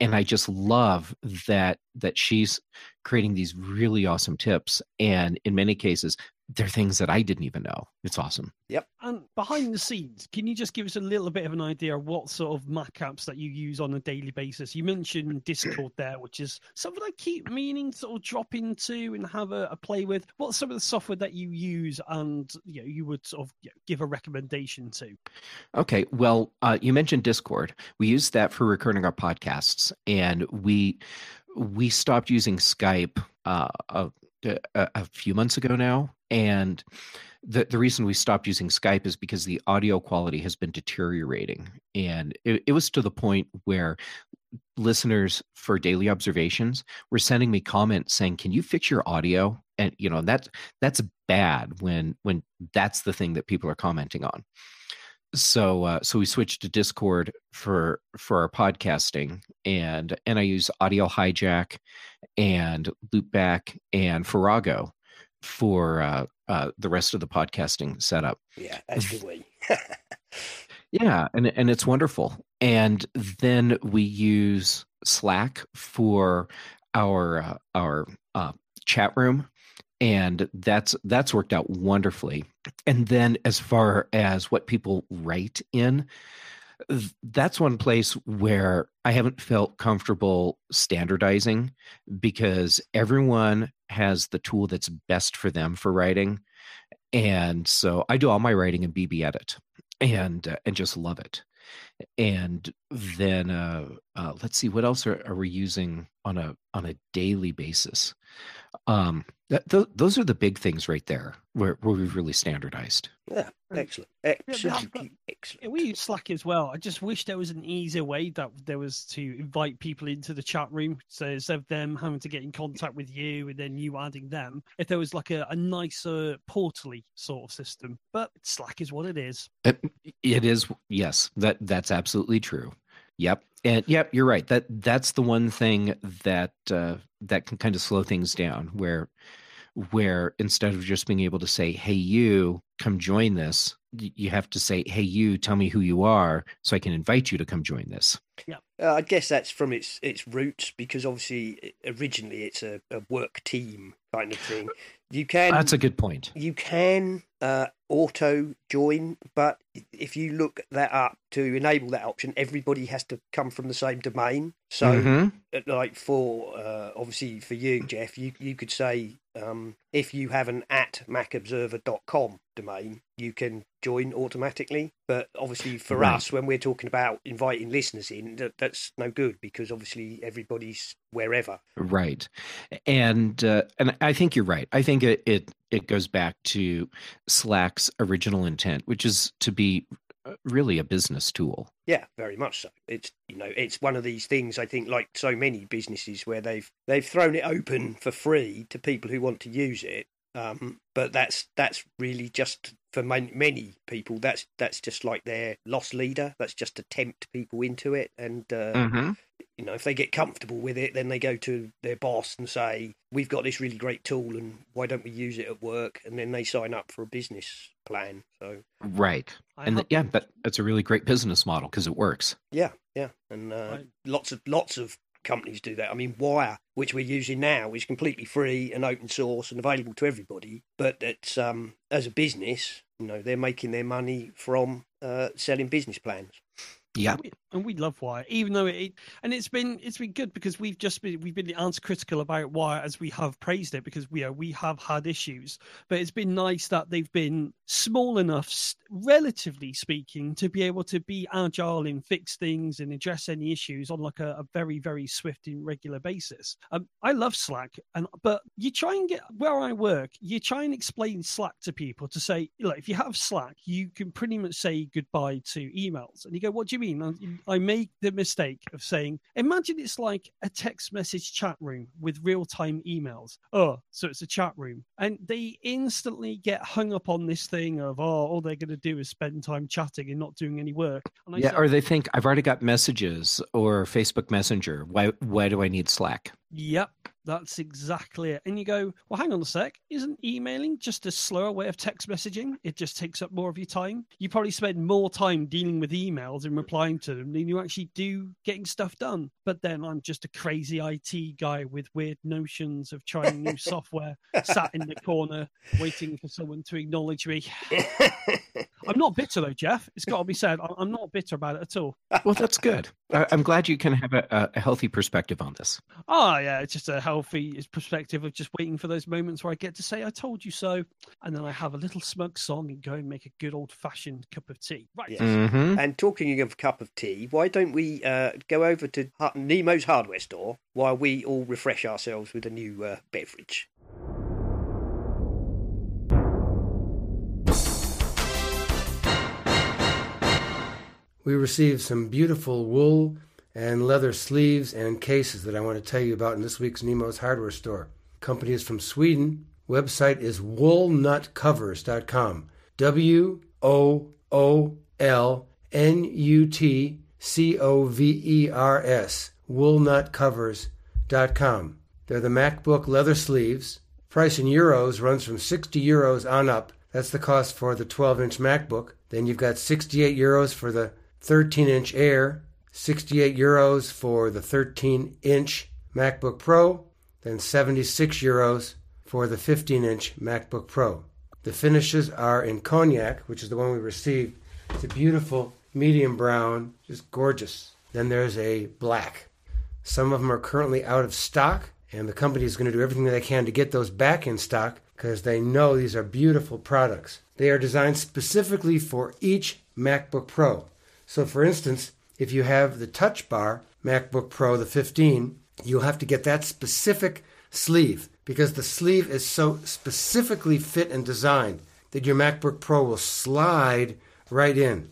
And i just love that that she's creating these really awesome tips. And in many cases they're things that I didn't even know. It's awesome. Yep. And behind the scenes, can you just give us a little bit of an idea of what sort of Mac apps that you use on a daily basis? You mentioned Discord there, which is something I keep meaning to sort of drop into and have a, a play with. What's some of the software that you use and you know you would sort of you know, give a recommendation to? Okay. Well, uh, you mentioned Discord. We use that for recording our podcasts, and we we stopped using Skype uh, a, a, few months ago now and the, the reason we stopped using Skype is because the audio quality has been deteriorating. And it, it was to the point where listeners for daily observations were sending me comments saying, Can you fix your audio? And you know, that that's bad when when that's the thing that people are commenting on. So uh, so we switched to Discord for for our podcasting and and I use Audio Hijack and Loopback and Farrago for uh, uh, the rest of the podcasting setup. Yeah, do we. yeah, and and it's wonderful. And then we use Slack for our uh, our uh, chat room, and that's that's worked out wonderfully. And then as far as what people write in, that's one place where I haven't felt comfortable standardizing because everyone has the tool that's best for them for writing. And so I do all my writing in BBEdit and uh, and just love it. And then uh, uh, let's see what else are, are we using on a on a daily basis. Um, that, th- those are the big things right there where, where we've really standardized. Yeah, excellent, excellent, excellent. We use Slack as well. I just wish there was an easier way that there was to invite people into the chat room. So instead of them having to get in contact with you and then you adding them, if there was like a, a nicer portally sort of system. But Slack is what it is. It, it is, yes. That that's absolutely true. Yep. And yep, you're right. That that's the one thing that uh, that can kind of slow things down. Where where instead of just being able to say, "Hey, you, come join this," you have to say, "Hey, you, tell me who you are, so I can invite you to come join this." Yeah, uh, I guess that's from its its roots because obviously originally it's a, a work team kind of thing. You can. That's a good point. You can uh, auto join, but if you look that up to enable that option, everybody has to come from the same domain. So, mm-hmm. like for uh, obviously for you, Jeff, you you could say um, if you have an at macobserver.com domain, you can join automatically. But obviously, for Right. us, when we're talking about inviting listeners in, that, that's no good because obviously everybody's wherever. Right, and uh, and I think you're right. I think it, it it goes back to Slack's original intent, which is to be uh, really a business tool. Yeah, very much so. It's you know, it's one of these things I think like so many businesses where they've they've thrown it open for free to people who want to use it. Um, but that's that's really just for many, many people. That's that's just like their lost leader. That's just to tempt people into it. And uh, Mm-hmm. You know, if they get comfortable with it, then they go to their boss and say, "We've got this really great tool, and why don't we use it at work?" And then they sign up for a business plan. So Right, I and have- yeah, that that's a really great business model because it works. Yeah, yeah, and uh, Right. lots of lots of companies do that. I mean, Wire, which we're using now, is completely free and open source and available to everybody. But it's um, as a business, you know, they're making their money from uh, selling business plans. Yeah, and we love Wire, even though it, and it's been it's been good because we've just been we've been answer critical about Wire as we have praised it because we are we have had issues, but it's been nice that they've been small enough, relatively speaking, to be able to be agile and fix things and address any issues on like a, a very very swift and regular basis. Um, I love Slack, and but you try and get where I work, you try and explain Slack to people to say, look, if you have Slack, you can pretty much say goodbye to emails, and you go, what do you mean? And I make the mistake of saying, imagine it's like a text message chat room with real time emails. Oh, so it's a chat room. And they instantly get hung up on this thing of, oh, all they're going to do is spend time chatting and not doing any work. And I yeah. Or they think I've already got messages or Facebook Messenger. Why why do I need Slack? Yep, that's exactly it. And you go, well, hang on a sec. Isn't emailing just a slower way of text messaging? It just takes up more of your time. You probably spend more time dealing with emails and replying to them than you actually do getting stuff done. But then I'm just a crazy IT guy with weird notions of trying new software, sat in the corner waiting for someone to acknowledge me. I'm not bitter though, Jeff. It's got to be said. I- I'm not bitter about it at all. Well, that's good. I, I'm glad you can have a, a healthy perspective on this. Oh yeah, it's just a healthy perspective of just waiting for those moments where I get to say "I told you so," and then I have a little smug song and go and make a good old fashioned cup of tea. Right. Yes. Mm-hmm. And talking of a cup of tea, why don't we uh, go over to Har- Nemo's hardware store while we all refresh ourselves with a new uh, beverage? We received some beautiful wool and leather sleeves and cases that I want to tell you about in this week's Nemo's Hardware Store. Company is from Sweden. Website is woolnutcovers.com. W O O L N U T C O V E R S. Woolnutcovers.com. They're the MacBook leather sleeves. Price in euros runs from 60 euros on up. That's the cost for the 12 inch MacBook. Then you've got 68 euros for the 13 inch Air, 68 euros for the 13 inch MacBook Pro, then 76 euros for the 15 inch MacBook Pro. The finishes are in cognac, which is the one we received. It's a beautiful medium brown, just gorgeous. Then there's a black. Some of them are currently out of stock, and the company is going to do everything that they can to get those back in stock because they know these are beautiful products. They are designed specifically for each MacBook Pro. So, for instance, if you have the Touch Bar MacBook Pro, the 15, you'll have to get that specific sleeve because the sleeve is so specifically fit and designed that your MacBook Pro will slide right in.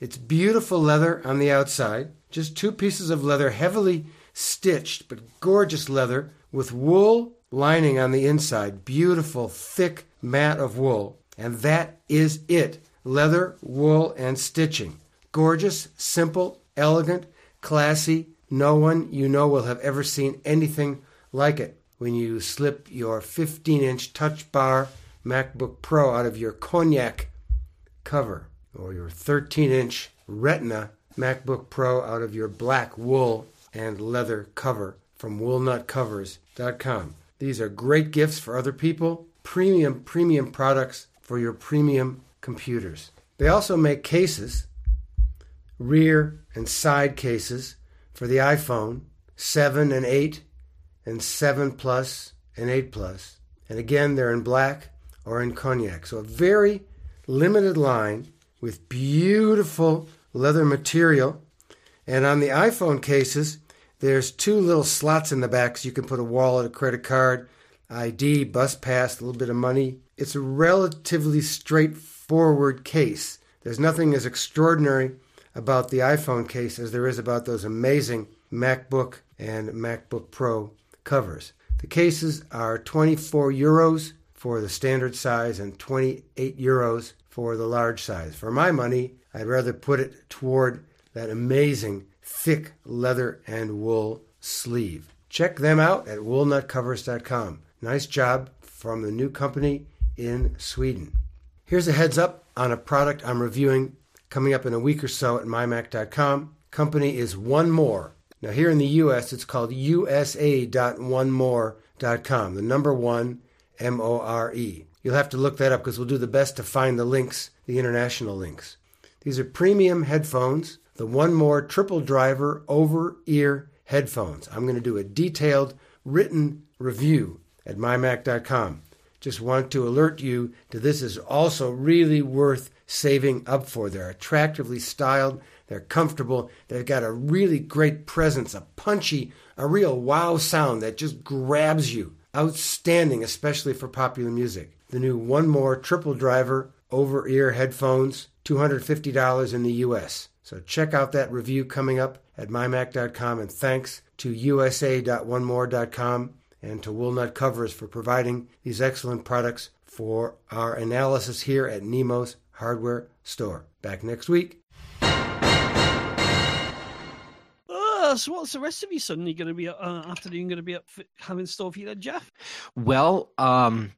It's beautiful leather on the outside, just two pieces of leather, heavily stitched, but gorgeous leather with wool lining on the inside. Beautiful, thick mat of wool. And that is it leather, wool, and stitching. Gorgeous, simple, elegant, classy. No one you know will have ever seen anything like it. When you slip your 15 inch touch bar MacBook Pro out of your cognac cover or your 13 inch Retina MacBook Pro out of your black wool and leather cover from woolnutcovers.com. These are great gifts for other people, premium, premium products for your premium computers. They also make cases, rear and side cases for the iPhone 7 and 8 and 7 Plus and 8 Plus. And again, they're in black or in cognac. So a very limited line with beautiful leather material. And on the iPhone cases, there's two little slots in the back so you can put a wallet, a credit card, ID, bus pass, a little bit of money. It's a relatively straightforward case. There's nothing as extraordinary about the iPhone case as there is about those amazing MacBook and MacBook Pro covers. The cases are 24 euros for the standard size and 28 euros for the large size. For my money, I'd rather put it toward that amazing thick leather and wool sleeve. Check them out at woolnutcovers.com. Nice job from the new company in Sweden. Here's a heads up on a product I'm reviewing coming up in a week or so at mymac.com. Company is One More. Now, here in the US, it's called usa.onemore.com, the number one M O R E. You'll have to look that up because we'll do the best to find the links, the international links. These are premium headphones, the One More triple driver over ear headphones. I'm going to do a detailed written review at mymac.com. Just want to alert you to this is also really worth saving up for. They're attractively styled, they're comfortable, they've got a really great presence, a punchy, a real wow sound that just grabs you. Outstanding, especially for popular music. The new One More triple driver over ear headphones, $250 in the US. So check out that review coming up at mymac.com and thanks to usa.onemore.com and to Woolnut Covers for providing these excellent products for our analysis here at Nemo's Hardware Store. Back next week. Uh, so what's the rest of you suddenly going to be uh, afternoon going to be up for, having store for you then, Jeff? Well, um,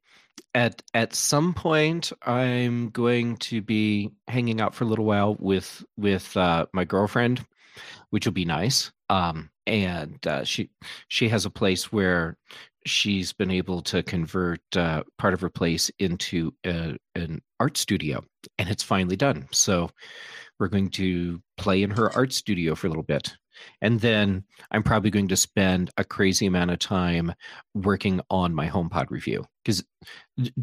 at at some point, I'm going to be hanging out for a little while with with uh, my girlfriend, which will be nice. Um, and uh, she she has a place where she's been able to convert uh, part of her place into a, an art studio, and it's finally done. So we're going to play in her art studio for a little bit. And then I'm probably going to spend a crazy amount of time working on my HomePod review. Because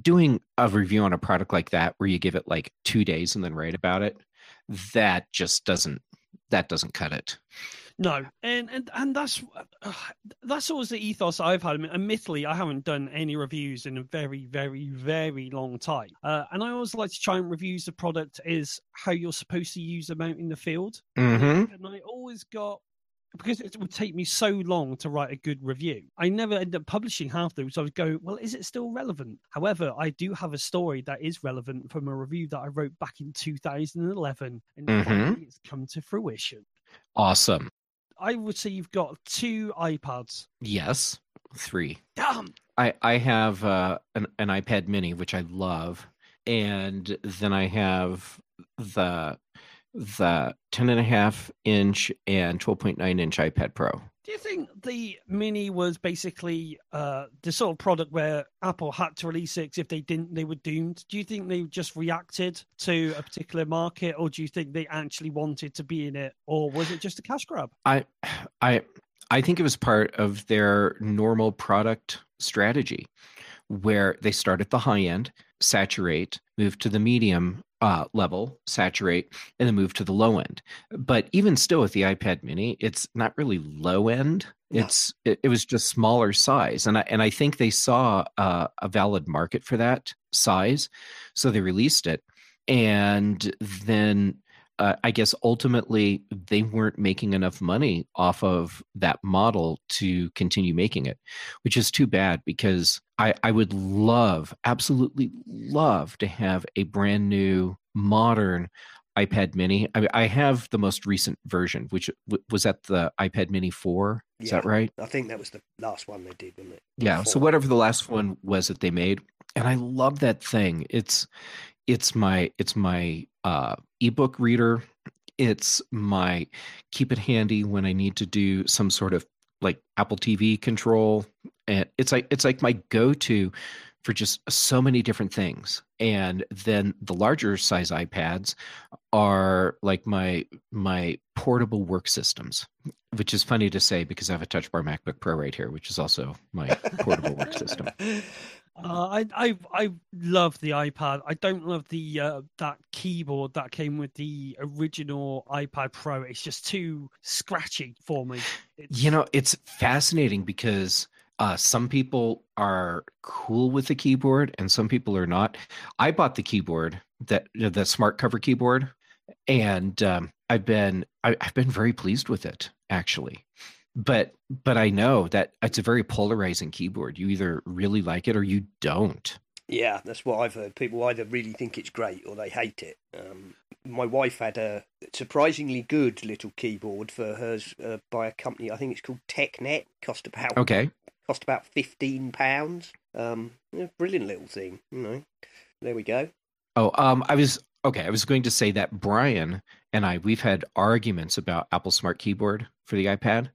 doing a review on a product like that, where you give it like two days and then write about it, that just doesn't that doesn't cut it. No, and and and that's uh, that's always the ethos I've had. I mean, admittedly, I haven't done any reviews in a very, very, very long time. Uh, and I always like to try and review the product is how you're supposed to use them out in the field. Mm-hmm. And I always got because it would take me so long to write a good review. I never end up publishing half those. So I would go, well, is it still relevant? However, I do have a story that is relevant from a review that I wrote back in 2011, and Mhm. it's come to fruition. Awesome. I would say you've got two iPads. Yes. Three. Damn. I I have uh, an an iPad Mini, which I love, and then I have the the 10.5 inch and 12.9 inch iPad Pro. Do you think the Mini was basically uh, the sort of product where Apple had to release it if they didn't, they were doomed? Do you think they just reacted to a particular market, or do you think they actually wanted to be in it, or was it just a cash grab? I I I think it was part of their normal product strategy where they start at the high end, saturate, move to the medium uh, level, saturate, and then move to the low end. But even still with the iPad mini, it's not really low end. No. It's it, it was just smaller size. And I and I think they saw uh, a valid market for that size. So they released it. And then uh, I guess ultimately they weren't making enough money off of that model to continue making it, which is too bad because I, I would love, absolutely love to have a brand new, modern iPad mini. I, I have the most recent version, which w- was at the iPad mini 4. Is that right? I think that was the last one they did, wasn't it? Yeah. So whatever the last one was that they made, and I love that thing. It's it's my it's my uh, ebook reader. It's my keep it handy when I need to do some sort of like Apple TV control, and it's like it's like my go to for just so many different things. And then the larger size iPads are like my my portable work systems, which is funny to say because I have a Touch Bar MacBook Pro right here, which is also my portable work system. Uh, I I I love the iPad. I don't love the uh, that keyboard that came with the original iPad Pro. It's just too scratchy for me. It's, You know, it's fascinating because uh, some people are cool with the keyboard and some people are not. I bought the keyboard that the smart cover keyboard, and um, I've been I, I've been very pleased with it actually. But but I know that it's a very polarizing keyboard. You either really like it or you don't. Yeah, that's what I've heard. People either really think it's great or they hate it. Um, my wife had a surprisingly good little keyboard for hers uh, by a company. I think it's called TechNet. Cost about Okay. cost about fifteen pounds. Um, yeah, brilliant little thing. You know, there we go. Oh, um, I was okay. I was going to say that Bryan and I we've had arguments about Apple Smart Keyboard for the iPad,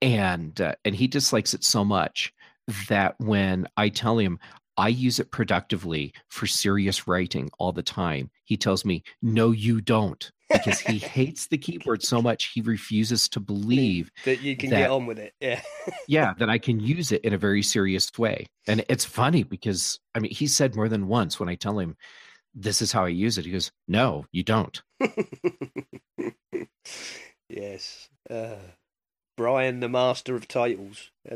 and uh, and he dislikes it so much that when I tell him I use it productively for serious writing all the time, he tells me, "No, you don't," because he hates the keyboard so much he refuses to believe That you can That- get on with it. Yeah. yeah that i can use it in a very serious way and it's funny because i mean he said more than once when i tell him this is how i use it he goes no you don't yes. Uh, Bryan, the master of titles.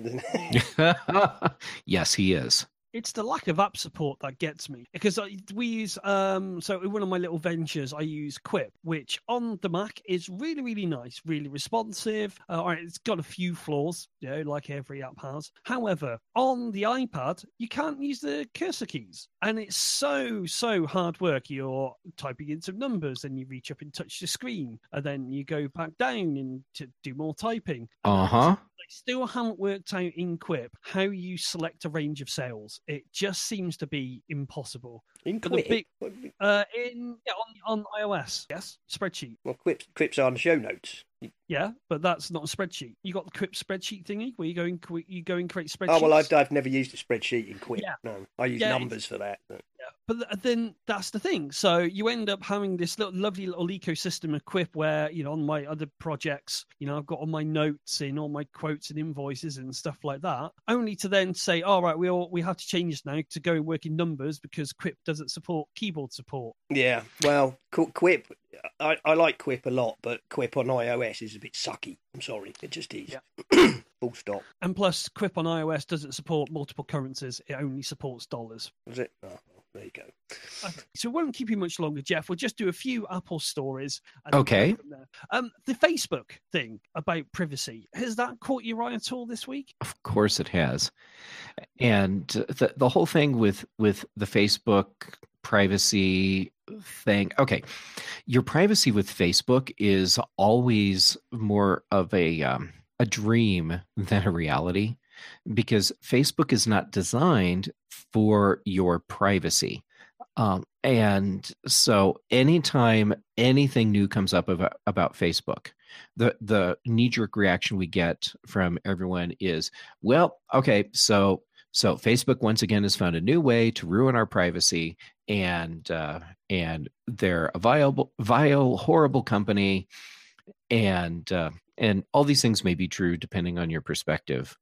Yes he is it's the lack of app support that gets me because I, we use um so in one of my little ventures I use Quip which on the Mac is really really nice really responsive. Uh, all right, it's got a few flaws you know like every app has. However on the iPad you can't use the cursor keys and it's so so hard work. You're typing in some numbers and you reach up and touch the screen and then you go back down and to do more typing. Uh-huh. I still haven't worked out in Quip how you select a range of cells. It just seems to be impossible. in Quip, big- Uh, in yeah, on on iOS, yes, spreadsheet. well, Quip's, Quip's are on show notes. Yeah, but that's not a spreadsheet. You got the Quip spreadsheet thingy where you go and you go and create spreadsheets. Oh well, I've I've never used a spreadsheet in Quip. Yeah. No, I use Yeah, numbers for that. but- but then that's the thing. So you end up having this little lovely little ecosystem of Quip where, you know, on my other projects, you know, I've got all my notes in, all my quotes and invoices and stuff like that, only to then say, all right, we all, we have to change this now to go and work in numbers because Quip doesn't support keyboard support. Yeah, well, Quip, I, I like Quip a lot, but Quip on iOS is a bit sucky. I'm sorry, it just is. Full stop. And plus, Quip on iOS doesn't support multiple currencies; it only supports dollars. Was it? Oh, there you go. Okay, So we won't keep you much longer, Jeff. We'll just do a few Apple stories. and Okay. Um, the Facebook thing about privacy has that caught your eye at all this week? of course it has and the the whole thing with with the facebook privacy thing okay your privacy with facebook is always more of a um, a dream than a reality because facebook is not designed for your privacy Um, and so anytime anything new comes up about, about Facebook, the the knee jerk reaction we get from everyone is, well, okay, so so Facebook once again has found a new way to ruin our privacy, and uh, and they're a vile, vile, horrible company, and uh, and all these things may be true depending on your perspective.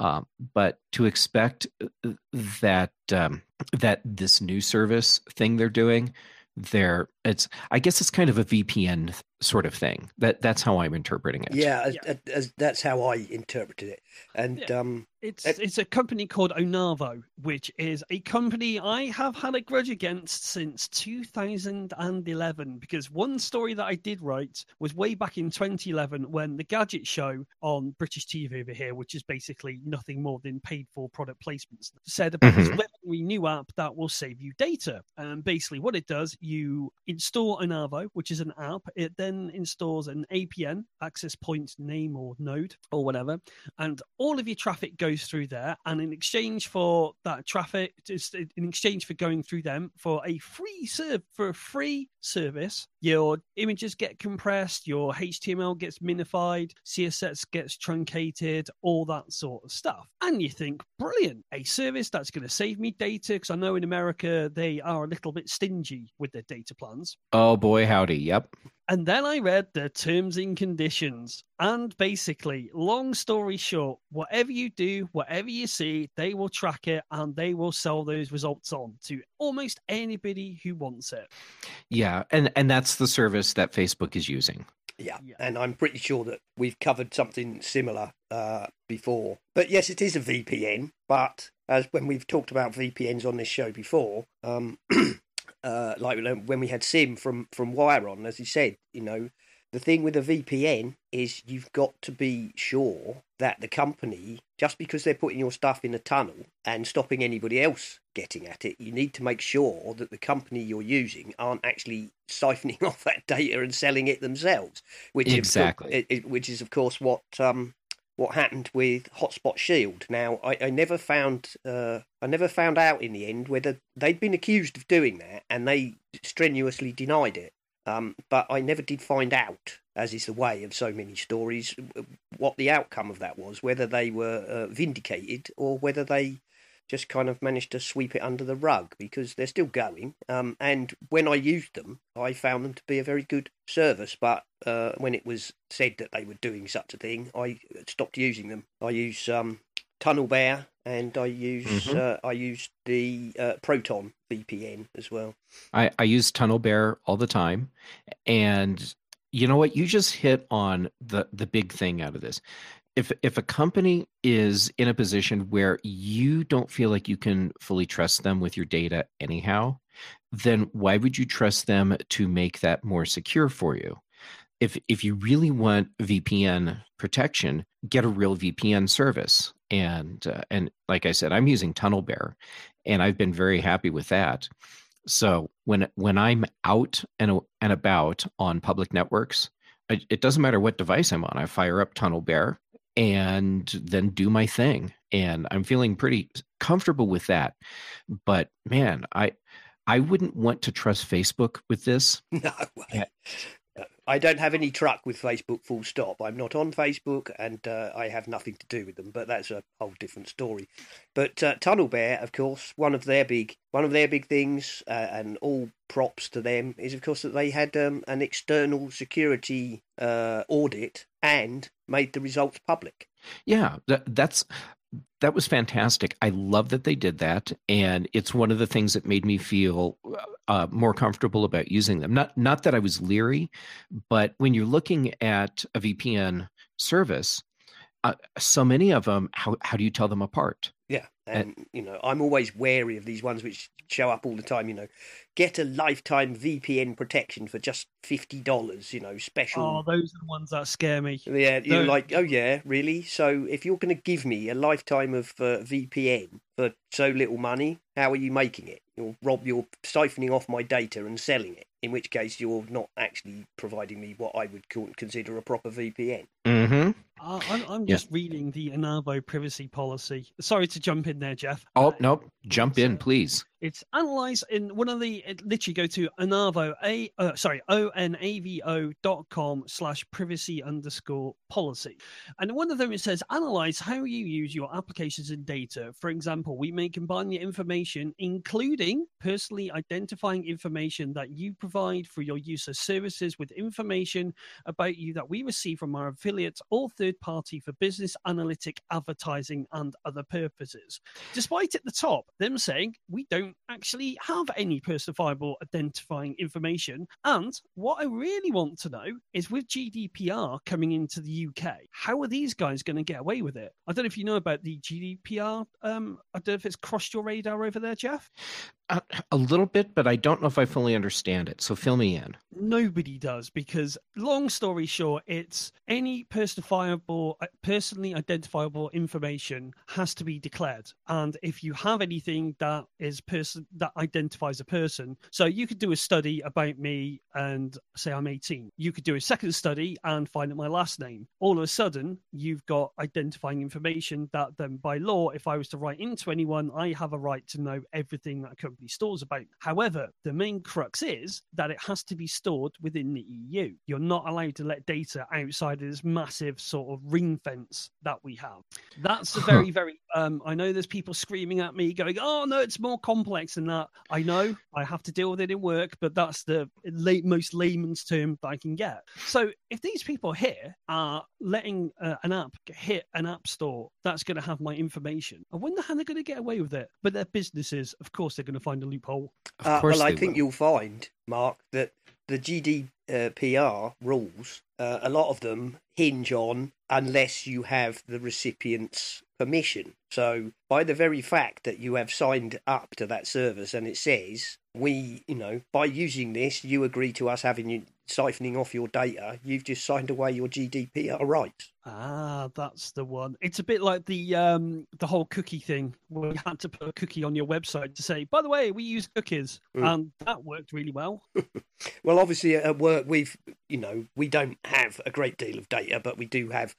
Um, but to expect uh, that um, that this new service thing they're doing, they're it's I guess it's kind of a VPN sort of thing. That that's how I'm interpreting it. Yeah, yeah. As, that's how I interpreted it. And yeah. um, it's it, it's a company called Onavo, which is a company I have had a grudge against since 2011 because one story that I did write was way back in 2011 when the Gadget Show on British TV over here, which is basically nothing more than paid for product placements, said about mm-hmm. this new app that will save you data. And basically, what it does, you install Onavo, which is an app. It then installs an APN, access point name or node or whatever, and all of your traffic goes through there. And in exchange for that traffic, in exchange for going through them for a free serve for a free service, your images get compressed, your HTML gets minified, CSS gets truncated, all that sort of stuff. And you think, brilliant, a service that's going to save me data because I know in America they are a little bit stingy with their data plans. Oh boy, howdy. Yep. And then I read the terms and conditions. And basically, long story short, whatever you do, whatever you see, they will track it and they will sell those results on to almost anybody who wants it. Yeah, and and that's the service that Facebook is using. Yeah, yeah. and I'm pretty sure that we've covered something similar uh, before. But yes, it is a VPN. But as when we've talked about VPNs on this show before, um, uh, like when we had Sim from from Wiron, as he said, you know, the thing with a VPN is you've got to be sure that the company, just because they're putting your stuff in a tunnel and stopping anybody else getting at it, you need to make sure that the company you're using aren't actually siphoning off that data and selling it themselves. Which exactly, is, which is of course what um, what happened with Hotspot Shield. Now, I, I never found uh, I never found out in the end whether they'd been accused of doing that, and they strenuously denied it. Um, but I never did find out, as is the way of so many stories, what the outcome of that was, whether they were uh, vindicated or whether they just kind of managed to sweep it under the rug because they're still going. Um, and when I used them, I found them to be a very good service. But uh, when it was said that they were doing such a thing, I stopped using them. I use um, TunnelBear and I use mm-hmm. uh, I use the uh, Proton VPN as well. I, I use TunnelBear all the time, and you know what? You just hit on the the big thing out of this if if a company is in a position where you don't feel like you can fully trust them with your data anyhow then why would you trust them to make that more secure for you if if you really want VPN protection get a real VPN service and uh, and like I said I'm using TunnelBear and I've been very happy with that. So when when I'm out and and about on public networks it doesn't matter what device I'm on. I fire up TunnelBear and then do my thing and i'm feeling pretty comfortable with that. But man i i wouldn't want to trust facebook with this. No I don't have any truck with Facebook, full stop. I'm not on Facebook and uh, I have nothing to do with them, but that's a whole different story. But uh, TunnelBear, of course, one of their big one of their big things, uh, and all props to them, is of course that they had um, an external security uh, audit and made the results public. Yeah, that, that's that was fantastic. I love that they did that, and it's one of the things that made me feel uh, more comfortable about using them. Not not that I was leery, but when you're looking at a VPN service, uh, so many of them, how how do you tell them apart? Yeah, and, and you know, I'm always wary of these ones which show up all the time. You know, get a lifetime VPN protection for just fifty dollars. You know, special. Oh, those are the ones that scare me. Yeah, you're like, oh yeah, really? So if you're going to give me a lifetime of uh, VPN for so little money, how are you making it? You're rob, you're siphoning off my data and selling it. In which case, you're not actually providing me what I would consider a proper VPN. Hmm. Uh, I'm, I'm Yeah. just reading the Onavo privacy policy. Sorry to jump in there, Jeff. Oh Uh, no, jump in, please. It's analyzed in one of the it literally go to onavo a uh, sorry o n a v o dot com slash privacy underscore policy, and one of them it says analyze how you use your applications and data. For example, we may combine the information, including personally identifying information that you provide for your user services, with information about you that we receive from our affiliates or third party for business analytic advertising and other purposes despite at the top them saying we don't actually have any personifiable identifying information. And what I really want to know is with GDPR coming into the UK, how are these guys going to get away with it? I don't know if you know about the GDPR. Um, I don't know if it's crossed your radar over there, Jeff. A little bit, but I don't know if I fully understand it. So fill me in. Nobody does because, long story short, it's any personifiable, uh, personally identifiable information has to be declared. And if you have anything that is person that identifies a person, so you could do a study about me and say I'm 18. You could do a second study and find out my last name. All of a sudden, you've got identifying information that then, by law, if I was to write into anyone, I have a right to know everything that a company stores about. However, the main crux is that it has to be stored within the EU. You're not allowed to let data outside of this massive sort of ring fence that we have. That's a very, very. Um, I know there's people screaming at me, going, "Oh no, it's more complex than that." I know I have to deal with it in work, but that's the late, most layman's term that I can get. So if these people here are letting uh, an app hit an app store that's going to have my information, I wonder how they're going to get away with it. But their businesses, of course, they're going to find a loophole. Of Uh, course, well, I think will. you'll find, Mark, that the GDPR rules, uh, a lot of them hinge on unless you have the recipient's permission. So, by the very fact that you have signed up to that service and it says, we, you know, by using this, you agree to us having you siphoning off your data, you've just signed away your GDPR rights. Ah, that's the one. It's a bit like the um the whole cookie thing where you had to put a cookie on your website to say, by the way, we use cookies. Mm. And that worked really well. Well, obviously at work we've, you know, we don't have a great deal of data, but we do have,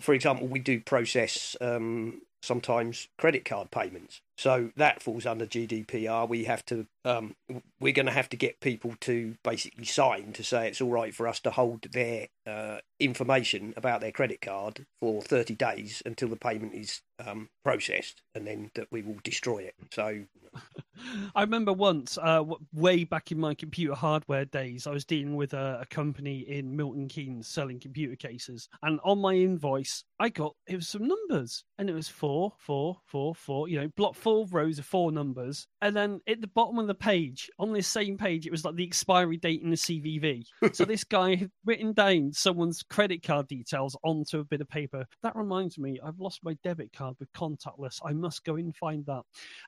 for example, we do process um, sometimes credit card payments. So that falls under GDPR. We have to, um, we're going to have to get people to basically sign to say it's all right for us to hold their uh, information about their credit card for 30 days until the payment is um, processed, and then that we will destroy it. So I remember once, uh, way back in my computer hardware days, I was dealing with a, a company in Milton Keynes selling computer cases, and on my invoice, I got it was some numbers, and it was four, four, four, four. You know, block four rows of four numbers, and then at the bottom of the page, on this same page, it was like the expiry date in the CVV. so this guy had written down someone's credit card details onto a bit of paper. That reminds me, I've lost my debit card with contactless. I must go and find that.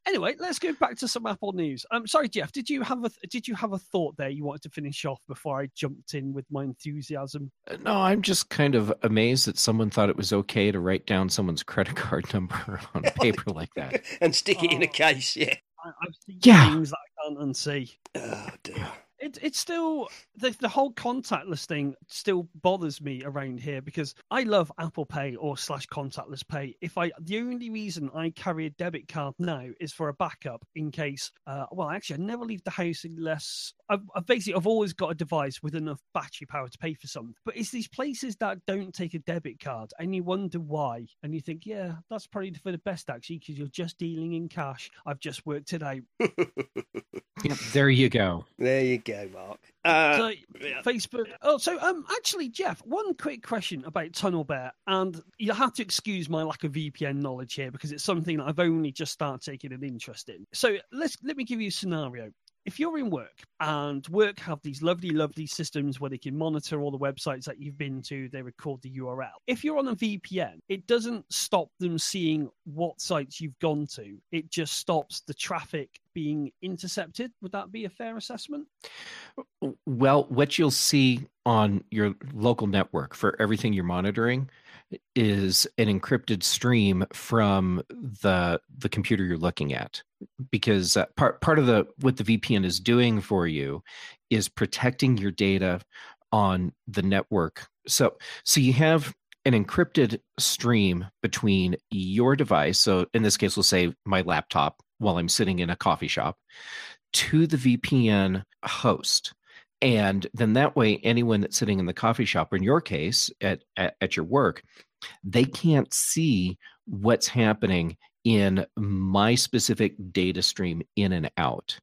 Anyway, let's go back to some Apple news. I'm um, sorry, Jeff, did you have a did you have a thought there you wanted to finish off before I jumped in with my enthusiasm? Uh, No, I'm just kind of amazed that someone thought it was okay to write down someone's credit card number on paper like that. and stick it in a Oh. case, yeah. I, I've seen Yeah. things that I can't unsee. Oh dear. It, it's still the, the whole contactless thing still bothers me around here because I love Apple Pay or slash contactless pay. If I the only reason I carry a debit card now is for a backup in case. Uh, well, actually, I never leave the house unless I've, I've basically I've always got a device with enough battery power to pay for something. But it's these places that don't take a debit card, and you wonder why, and you think, yeah, that's probably for the best actually because you're just dealing in cash. I've just worked it out. Yeah, there you go. There you go, Mark. Uh, So yeah. Facebook. Oh, so um, actually, Jeff, one quick question about TunnelBear, and you have to excuse my lack of VPN knowledge here because it's something that I've only just started taking an interest in. So let's let me give you a scenario. If you're in work and work have these lovely, lovely systems where they can monitor all the websites that you've been to, they record the URL. If you're on a VPN, it doesn't stop them seeing what sites you've gone to. It just stops the traffic being intercepted. Would that be a fair assessment? Well, what you'll see on your local network for everything you're monitoring is an encrypted stream from the the computer you're looking at because uh, part part of the what the VPN is doing for you is protecting your data on the network. So so you have an encrypted stream between your device. So in this case, we'll say my laptop while I'm sitting in a coffee shop to the VPN host. And then that way, anyone that's sitting in the coffee shop, or in your case, at, at, at your work, they can't see what's happening in my specific data stream in and out.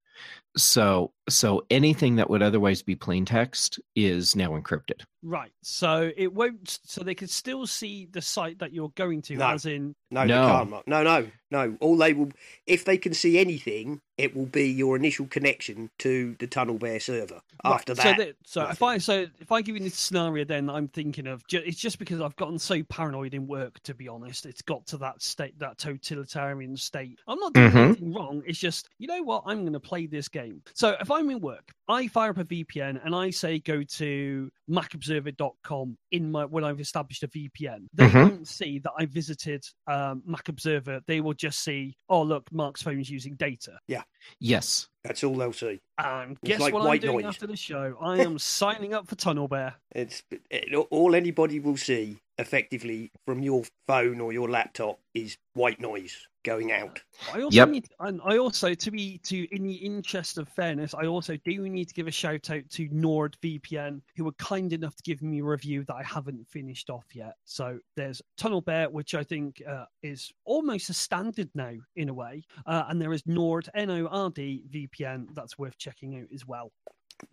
So so anything that would otherwise be plain text is now encrypted. Right. So it won't. So they can still see the site that you're going to, No. as in. No, No. they can't. Mark. No, no, no. All they will, if they can see anything, it will be your initial connection to the TunnelBear server. After that, so, that, so if. I so if I give you this scenario, then I'm thinking of it's just because I've gotten so paranoid in work. To be honest, it's got to that state, that totalitarian state. I'm not doing Mhm. anything wrong. It's just you know what? I'm going to play this game. So if I'm in work, I fire up a VPN and I say go to MacObserver.com in my when I've established a VPN. They Mhm. won't see that I visited um, Mac Observer. They will just see, oh look, Mark's phone is using data. Yeah. Yes. that's all they'll see. And It's guess like what I'm white doing noise. after the show? I am signing up for TunnelBear. It's it, all anybody will see effectively from your phone or your laptop is white noise going out. I also Yep. need, and I also to be to in the interest of fairness, I also do need to give a shout out to NordVPN who were kind enough to give me a review that I haven't finished off yet. So there's TunnelBear, which I think uh, is almost a standard now in a way, uh, and there is Nord N O R D VPN that's worth checking out as well.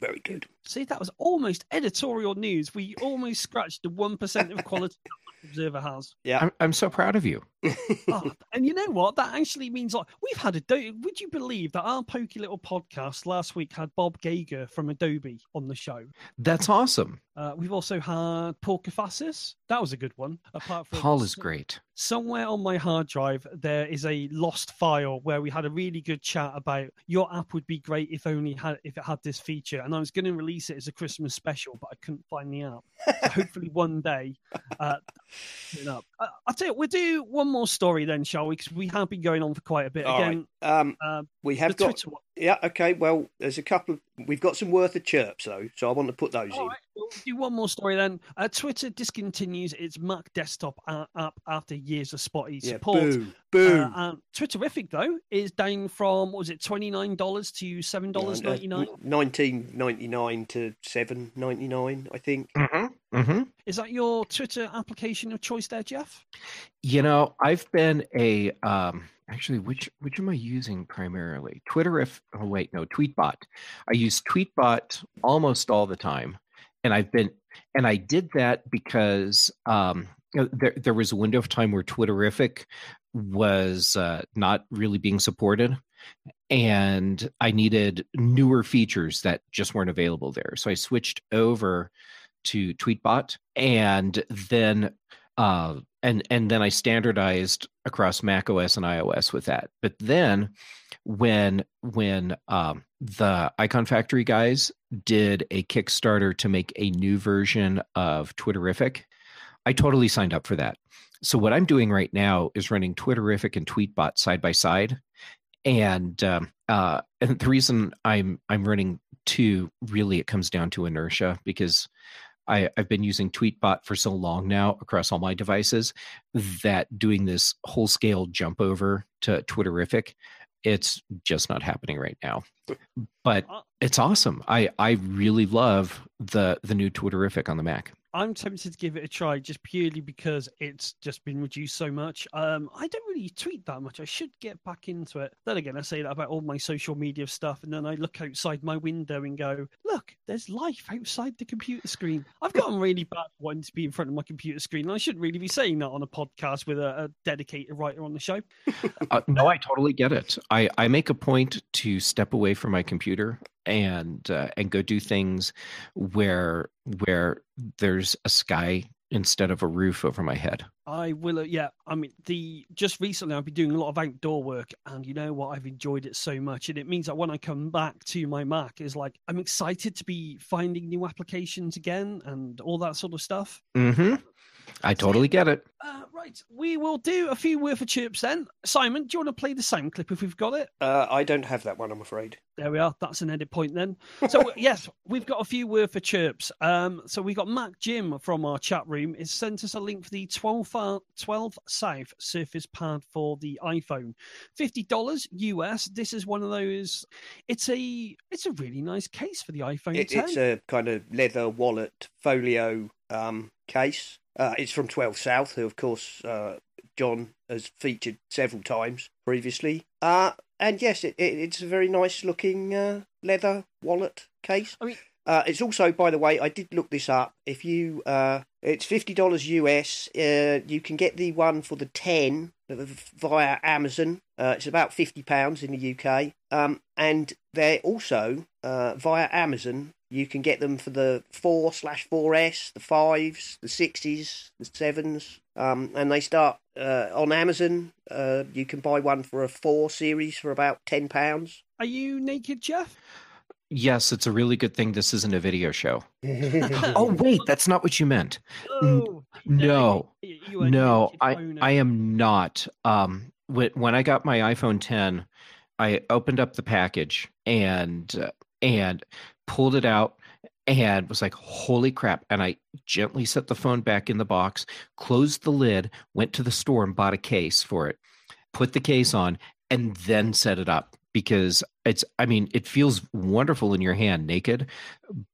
Very good. See, that was almost editorial news. We almost scratched the one percent of quality Observer has. Yeah. I'm, I'm so proud of you. Oh, and you know what? That actually means like we've had a. Do- Would you believe that our pokey little podcast last week had Bob Gager from Adobe on the show? That's awesome. Uh, we've also had Paul Kafasis. That was a good one. Apart from Paul is great. somewhere on my hard drive there is a lost file where we had a really good chat about your app would be great if only had if it had this feature and i was going to release it as a christmas special but i couldn't find the app so hopefully one day uh you know uh, i'll tell you we'll do one more story then shall we because we have been going on for quite a bit All right. again Um, uh, we have got Twitter one. yeah. Okay. Well, there's a couple. Of, we've got some worth of chirps though, so I want to put those All in. right, we'll do one more story then. Uh, Twitter discontinues its Mac desktop app after years of spotty Yeah. support. Boo. Boo. Uh, and Twitterrific though is down from what was it twenty nine dollars to seven dollars ninety nine. Nineteen ninety nine to seven ninety nine, I think. Mm-hmm. Mm-hmm. Is that your Twitter application of choice there, Jeff? You know, I've been a um actually which which am I using primarily? Twitterrific oh wait, no, Tweetbot. I use Tweetbot almost all the time. And I've been and I did that because um you know, there there was a window of time where Twitterrific was uh, not really being supported and I needed newer features that just weren't available there. So I switched over to Tweetbot and then uh, and and then I standardized across Mac OS and iOS with that. But then when when um, the Iconfactory guys did a Kickstarter to make a new version of Twitterrific, I totally signed up for that. So what I'm doing right now is running Twitterrific and Tweetbot side by side, and um, uh, and the reason I'm I'm running two really it comes down to inertia because I, I've been using Tweetbot for so long now across all my devices that doing this whole scale jump over to Twitterrific, it's just not happening right now. But it's awesome. I, I really love the the new Twitterrific on the Mac. I'm tempted to give it a try just purely because it's just been reduced so much. Um, I don't really tweet that much. I should get back into it. Then again, I say that about all my social media stuff, and then I look outside my window and go, "Look, there's life outside the computer screen." I've gotten really bad wanting to be in front of my computer screen. I shouldn't really be saying that on a podcast with a, a dedicated writer on the show. Uh, no, I totally get it. I, I make a point to step away from my computer and uh, and go do things where where there's a sky instead of a roof over my head. I will. Uh, yeah, I mean, the just recently I've been doing a lot of outdoor work, and you know what? I've enjoyed it so much, and it means that when I come back to my Mac, is like I'm excited to be finding new applications again and all that sort of stuff. Mm-hmm. I totally get it. Uh, right. Right, we will do a few worth of chirps then. Simon, do you want to play the sound clip if we've got it? Uh, I don't have that one, I'm afraid. There we are. That's an edit point then. So yes, we've got a few worth of chirps. Um, so we've got Macjim from our chat room. Has sent us a link for the 12, uh, 12 South Surface Pad for the iPhone, fifty dollars US. This is one of those. It's a it's a really nice case for the iPhone It, 10. it's a kind of leather wallet folio um, case. Uh, it's from 12 South, who, of course, uh, John has featured several times previously. Uh, and yes, it, it, it's a very nice looking uh, leather wallet case. I mean- uh, it's also, by the way, I did look this up. If you, uh, it's fifty dollars US. Uh, you can get the one for the ten via Amazon. Uh, it's about fifty pounds in the UK. Um, and they're also uh, via Amazon. You can get them for the four slash four S, the fives, the sixes, the sevens, um, and they start uh, on Amazon. Uh, you can buy one for a four series for about ten pounds. Are you naked, Jeff? Yes, it's a really good thing this isn't a video show. Oh wait, that's not what you meant. Oh, No, you- you no, I. I am not. Um, when when I got my iPhone 10, I opened up the package and uh, and pulled it out and was like, "Holy crap!" And I gently set the phone back in the box, closed the lid, went to the store and bought a case for it, put the case on, and then set it up because it's. I mean, it feels wonderful in your hand, naked,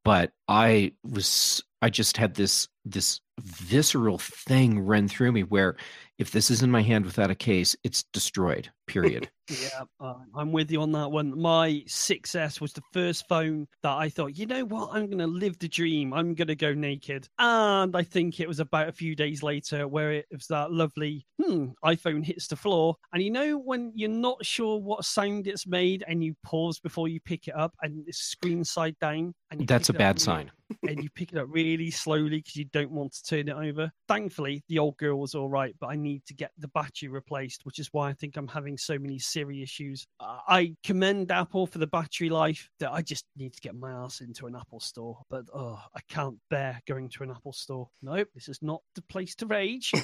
but I was. I just had this this visceral thing run through me where if this is in my hand without a case, it's destroyed. Period. Yeah, uh, I'm with you on that one. My 6S was the first phone that I thought, you know what, I'm going to live the dream. I'm going to go naked. And I think it was about a few days later where it was that lovely, hmm, iPhone hits the floor. And you know, when you're not sure what sound it's made and you pause before you pick it up and it's screen side down. And That's a pick it up bad sign. and you pick it up really slowly because you don't want to turn it over. Thankfully, the old girl was all right, but I need to get the battery replaced, which is why I think I'm having so many Siri issues. Uh, I commend Apple for the battery life. That I just need to get my ass into an Apple store, but oh, I can't bear going to an Apple store. Nope, this is not the place to rage.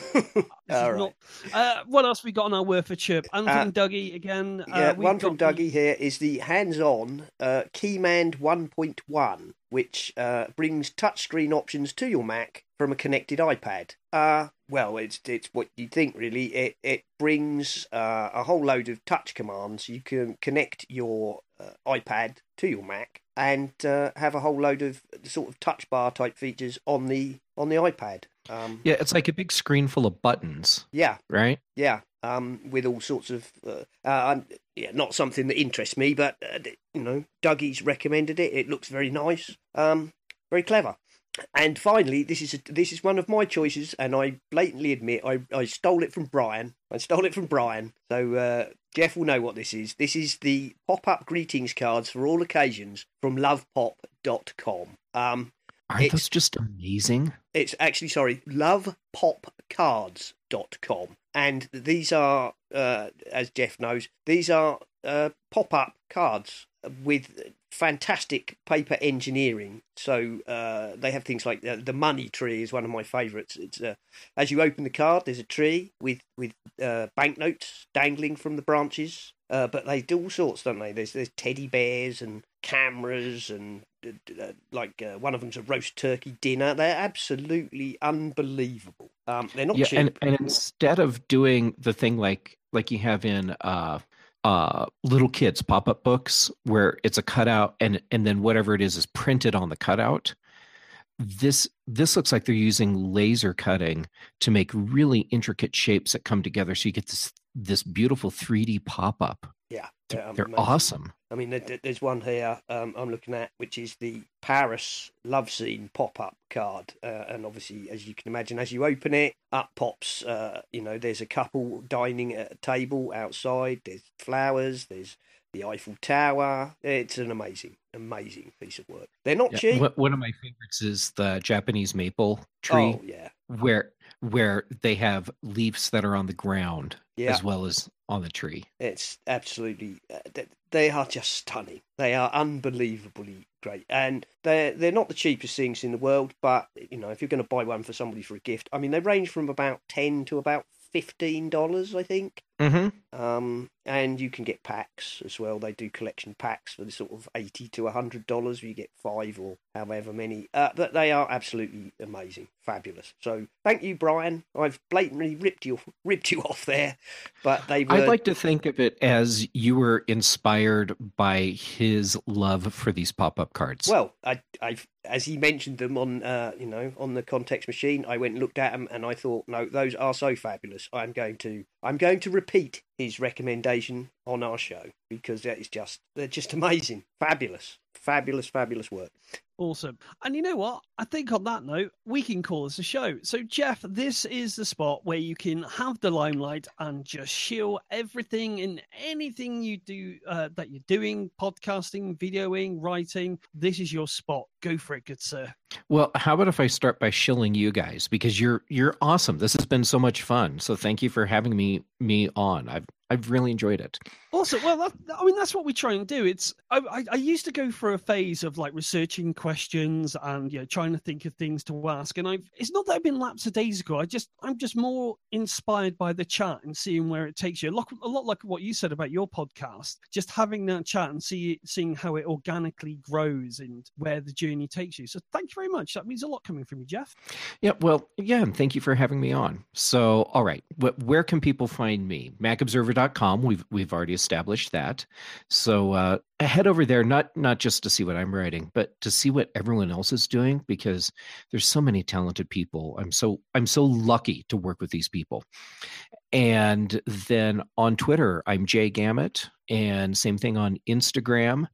This All is right. not. Uh, what else we got on our worth of chirp? And Uh, from Dougie again. Yeah, uh, one from got the- here is the hands-on uh, Keyman 1.1, which uh, brings touchscreen options to your Mac from a connected iPad. Uh, well, it's it's what you think really. It it brings uh, a whole load of touch commands. You can connect your uh, iPad to your Mac and uh, have a whole load of sort of touch bar type features on the on the iPad. Um, Yeah, it's like a big screen full of buttons, yeah, right? yeah, um, with all sorts of, uh, uh, um, yeah, not something that interests me, but uh, you know, Dougie's recommended it. It looks very nice, um, very clever. And finally, this is a, this is one of my choices, and I blatantly admit I, I stole it from Bryan. I stole it from Bryan, so uh, Jeff will know what this is. This is the pop-up greetings cards for all occasions from LovePop.com. Um, Aren't It's- those just amazing? it's actually sorry lovepopcards.com and these are uh, as jeff knows these are uh, pop-up cards with fantastic paper engineering. So uh, they have things like uh, the money tree is one of my favorites. It's uh, as you open the card there's a tree with with uh, banknotes dangling from the branches. Uh, but they do all sorts don't they? There's there's teddy bears and cameras and like uh, one of them's a roast turkey dinner. They're absolutely unbelievable. Um, they're not yeah, cheap. and, and instead of doing the thing like like you have in uh uh little kids pop-up books where it's a cutout and and then whatever it is is printed on the cutout this this looks like they're using laser cutting to make really intricate shapes that come together so you get this this beautiful 3d pop-up yeah, they're, they're they're awesome I mean, there's one here um, I'm looking at, which is the Paris love scene pop-up card, uh, and obviously, as you can imagine, as you open it, up pops. Uh, you know, there's a couple dining at a table outside. There's flowers. There's the Eiffel Tower. It's an amazing, amazing piece of work. They're not Yeah, cheap. one- one of my favorites is the japanese maple tree Oh yeah, where where they have leaves that are on the ground yeah. as well as on the tree It's absolutely uh, they are just stunning. They are unbelievably great, and they're they're not the cheapest things in the world. But you know, if you're going to buy one for somebody for a gift, I mean, they range from about ten to about fifteen dollars, I think. Mm-hmm. Um, and you can get packs as well. They do collection packs for the sort of eighty to hundred dollars. You get five or however many. Uh, but they are absolutely amazing, fabulous. So thank you, Bryan. I've blatantly ripped you ripped you off there, but they were. I'd like to think of it as you were inspired by his love for these pop-up cards. Well, I, I've as he mentioned them on, uh, you know, on the context machine. I went and looked at them, and I thought, no, those are so fabulous. I'm going to, I'm going to repeat his recommendation on our show because that is just, they're just amazing, fabulous, fabulous, fabulous work. Awesome. And you know what? I think on that note, we can call this a show. So, Jeff, this is the spot where you can have the limelight and just shill everything and anything you do uh, that you're doing podcasting, videoing, writing. This is your spot. Go for it, good sir. Well, how about if I start by shilling you guys because you're you're awesome. This has been so much fun. So thank you for having me me on. I've I've really enjoyed it. Also, well, that, I mean, that's what we try and do. It's I, I, I used to go through a phase of like researching questions and you know trying to think of things to ask, and I've it's not that I've been lapsed of days ago. I just I'm just more inspired by the chat and seeing where it takes you. A lot, a lot like what you said about your podcast, just having that chat and see seeing how it organically grows and where the journey takes you. So thank you very much. That means a lot coming from you, Jeff. Yeah, well, yeah, and thank you for having me on. So, all right, wh- where can people find me? MacObserver.com. We've we've already established that. So uh, head over there, not not just to see what I'm writing, but to see what everyone else is doing, because there's so many talented people. I'm so I'm so lucky to work with these people. And then on Twitter, I'm Jay Gamet, and same thing on Instagram.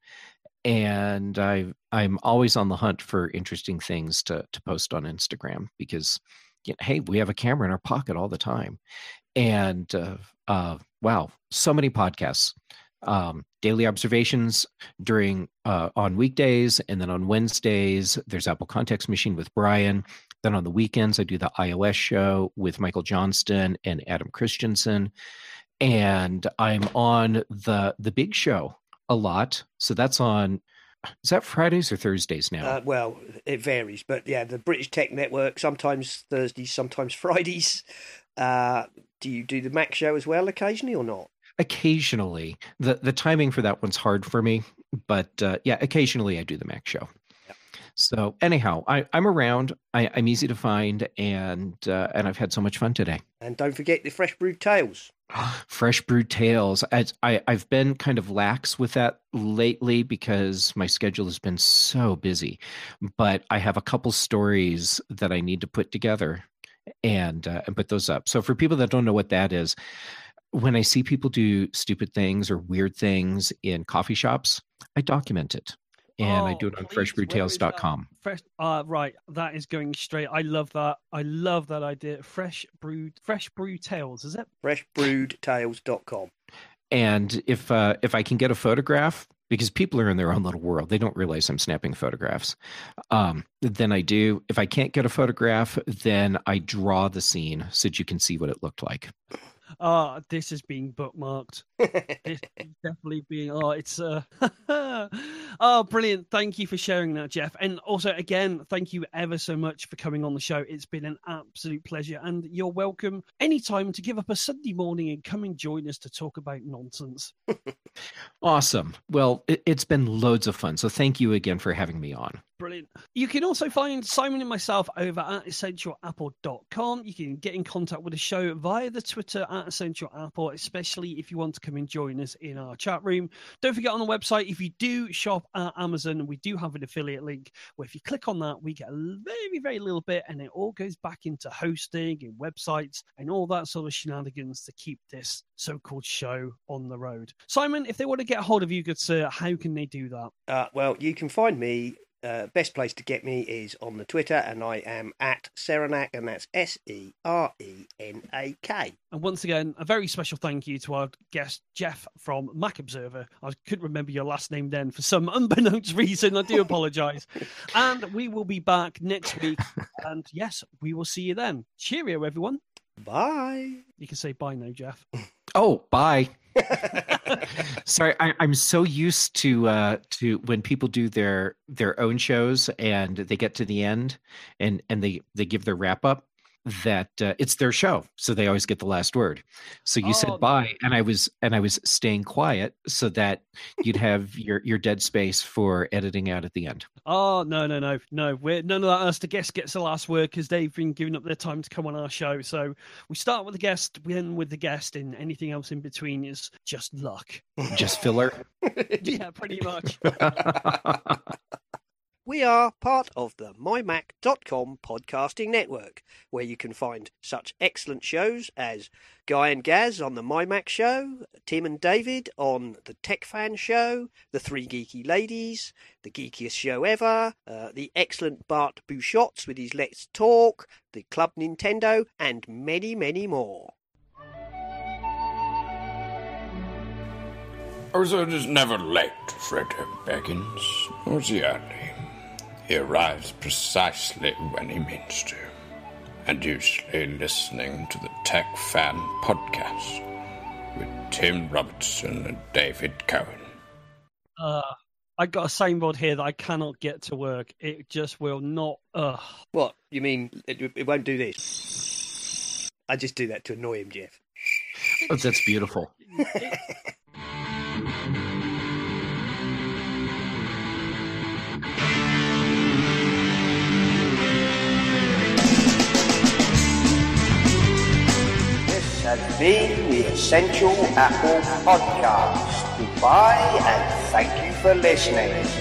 And I I'm always on the hunt for interesting things to to post on Instagram because hey, we have a camera in our pocket all the time. And uh, uh, wow, so many podcasts. Um, daily observations during uh, on weekdays, and then on Wednesdays there's Apple Context Machine with Bryan. Then on the weekends I do the iOS show with Michael Johnston and Adam Christensen, and I'm on the the Big Show a lot. So that's on. Is that Fridays or Thursdays now? Uh, well, it varies, but yeah, the British Tech Network sometimes Thursdays, sometimes Fridays. Uh, do you do the Mac show as well occasionally or not? occasionally the the timing for that one's hard for me but uh, yeah occasionally i do the mac show Yep. so anyhow I, i'm around I, i'm easy to find and uh, and i've had so much fun today And don't forget the fresh brewed tales. fresh brewed tales As I, i've been kind of lax with that lately because my schedule has been so busy but i have a couple stories that i need to put together and uh, and put those up so for people that don't know what that is when I see people do stupid things or weird things in coffee shops, I document it. And I Oh, do it on please, where is that? freshbrewtales.com. Fresh, uh, right. That is going straight. I love that. I love that idea. Fresh brewed, fresh brew tales. Is it? Freshbrewedtales.com. And if uh, if I can get a photograph, because people are in their own little world, they don't realize I'm snapping photographs. Um, then I do. If I can't get a photograph, then I draw the scene so that you can see what it looked like. Ah, this is being bookmarked. This is definitely being. Oh, it's. Uh, oh, brilliant! Thank you for sharing that, Jeff. And also, again, thank you ever so much for coming on the show. It's been an absolute pleasure, and you're welcome anytime to give up a Sunday morning and come and join us to talk about nonsense. Awesome. Well, it, it's been loads of fun. So thank you again for having me on. Brilliant. You can also find Simon and myself over at essentialapple.com. You can get in contact with the show via the Twitter at Essential Apple, especially if you want to come and join us in our chat room. Don't forget on the website, if you do shop at Amazon, we do have an affiliate link where if you click on that, we get a very, very little bit and it all goes back into hosting and websites and all that sort of shenanigans to keep this so called show on the road. Simon, if they want to get hold of you, good sir, how can they do that? Uh, well, you can find me. Uh, best place to get me is on the Twitter, and I am at Serenak, and that's S E R E N A K. And once again, a very special thank you to our guest, Jeff from Mac Observer. I couldn't remember your last name then for some unbeknownst reason. I do apologize. and we will be back next week. And yes, we will see you then. Cheerio, everyone. Bye. You can say bye now, Jeff. Oh, bye. Sorry, I, I'm so used to uh, to when people do their their own shows and they get to the end and and they they give their wrap up. That uh, it's their show, so they always get the last word. So you Oh, said bye, and I was and I was staying quiet so that you'd have your your dead space for editing out at the end. Oh no no no no! We're none of that. Us the guest gets the last word because they've been giving up their time to come on our show. So we start with the guest, we end with the guest, and anything else in between is just luck. Just filler. yeah, pretty much. We are part of the mymac.com podcasting network, where you can find such excellent shows as Guy and Gaz on the MyMac Show, Tim and David on the Tech Fan Show, the Three Geeky Ladies, the geekiest show ever, uh, the excellent Bart Busschots with his Let's Talk, the Club Nintendo, and many, many more. Arizona is never late, Fred Beggins, or is he early? He arrives precisely when he means to, and usually listening to the Tech Fan Podcast with Tim Robertson and David Cohen. Uh, I got a signboard here that I cannot get to work. It just will not. Uh, What? You mean it, it won't do this? I just do that to annoy him, Jeff. Oh, that's beautiful. has been the Essential Apple Podcast. Goodbye and thank you for listening.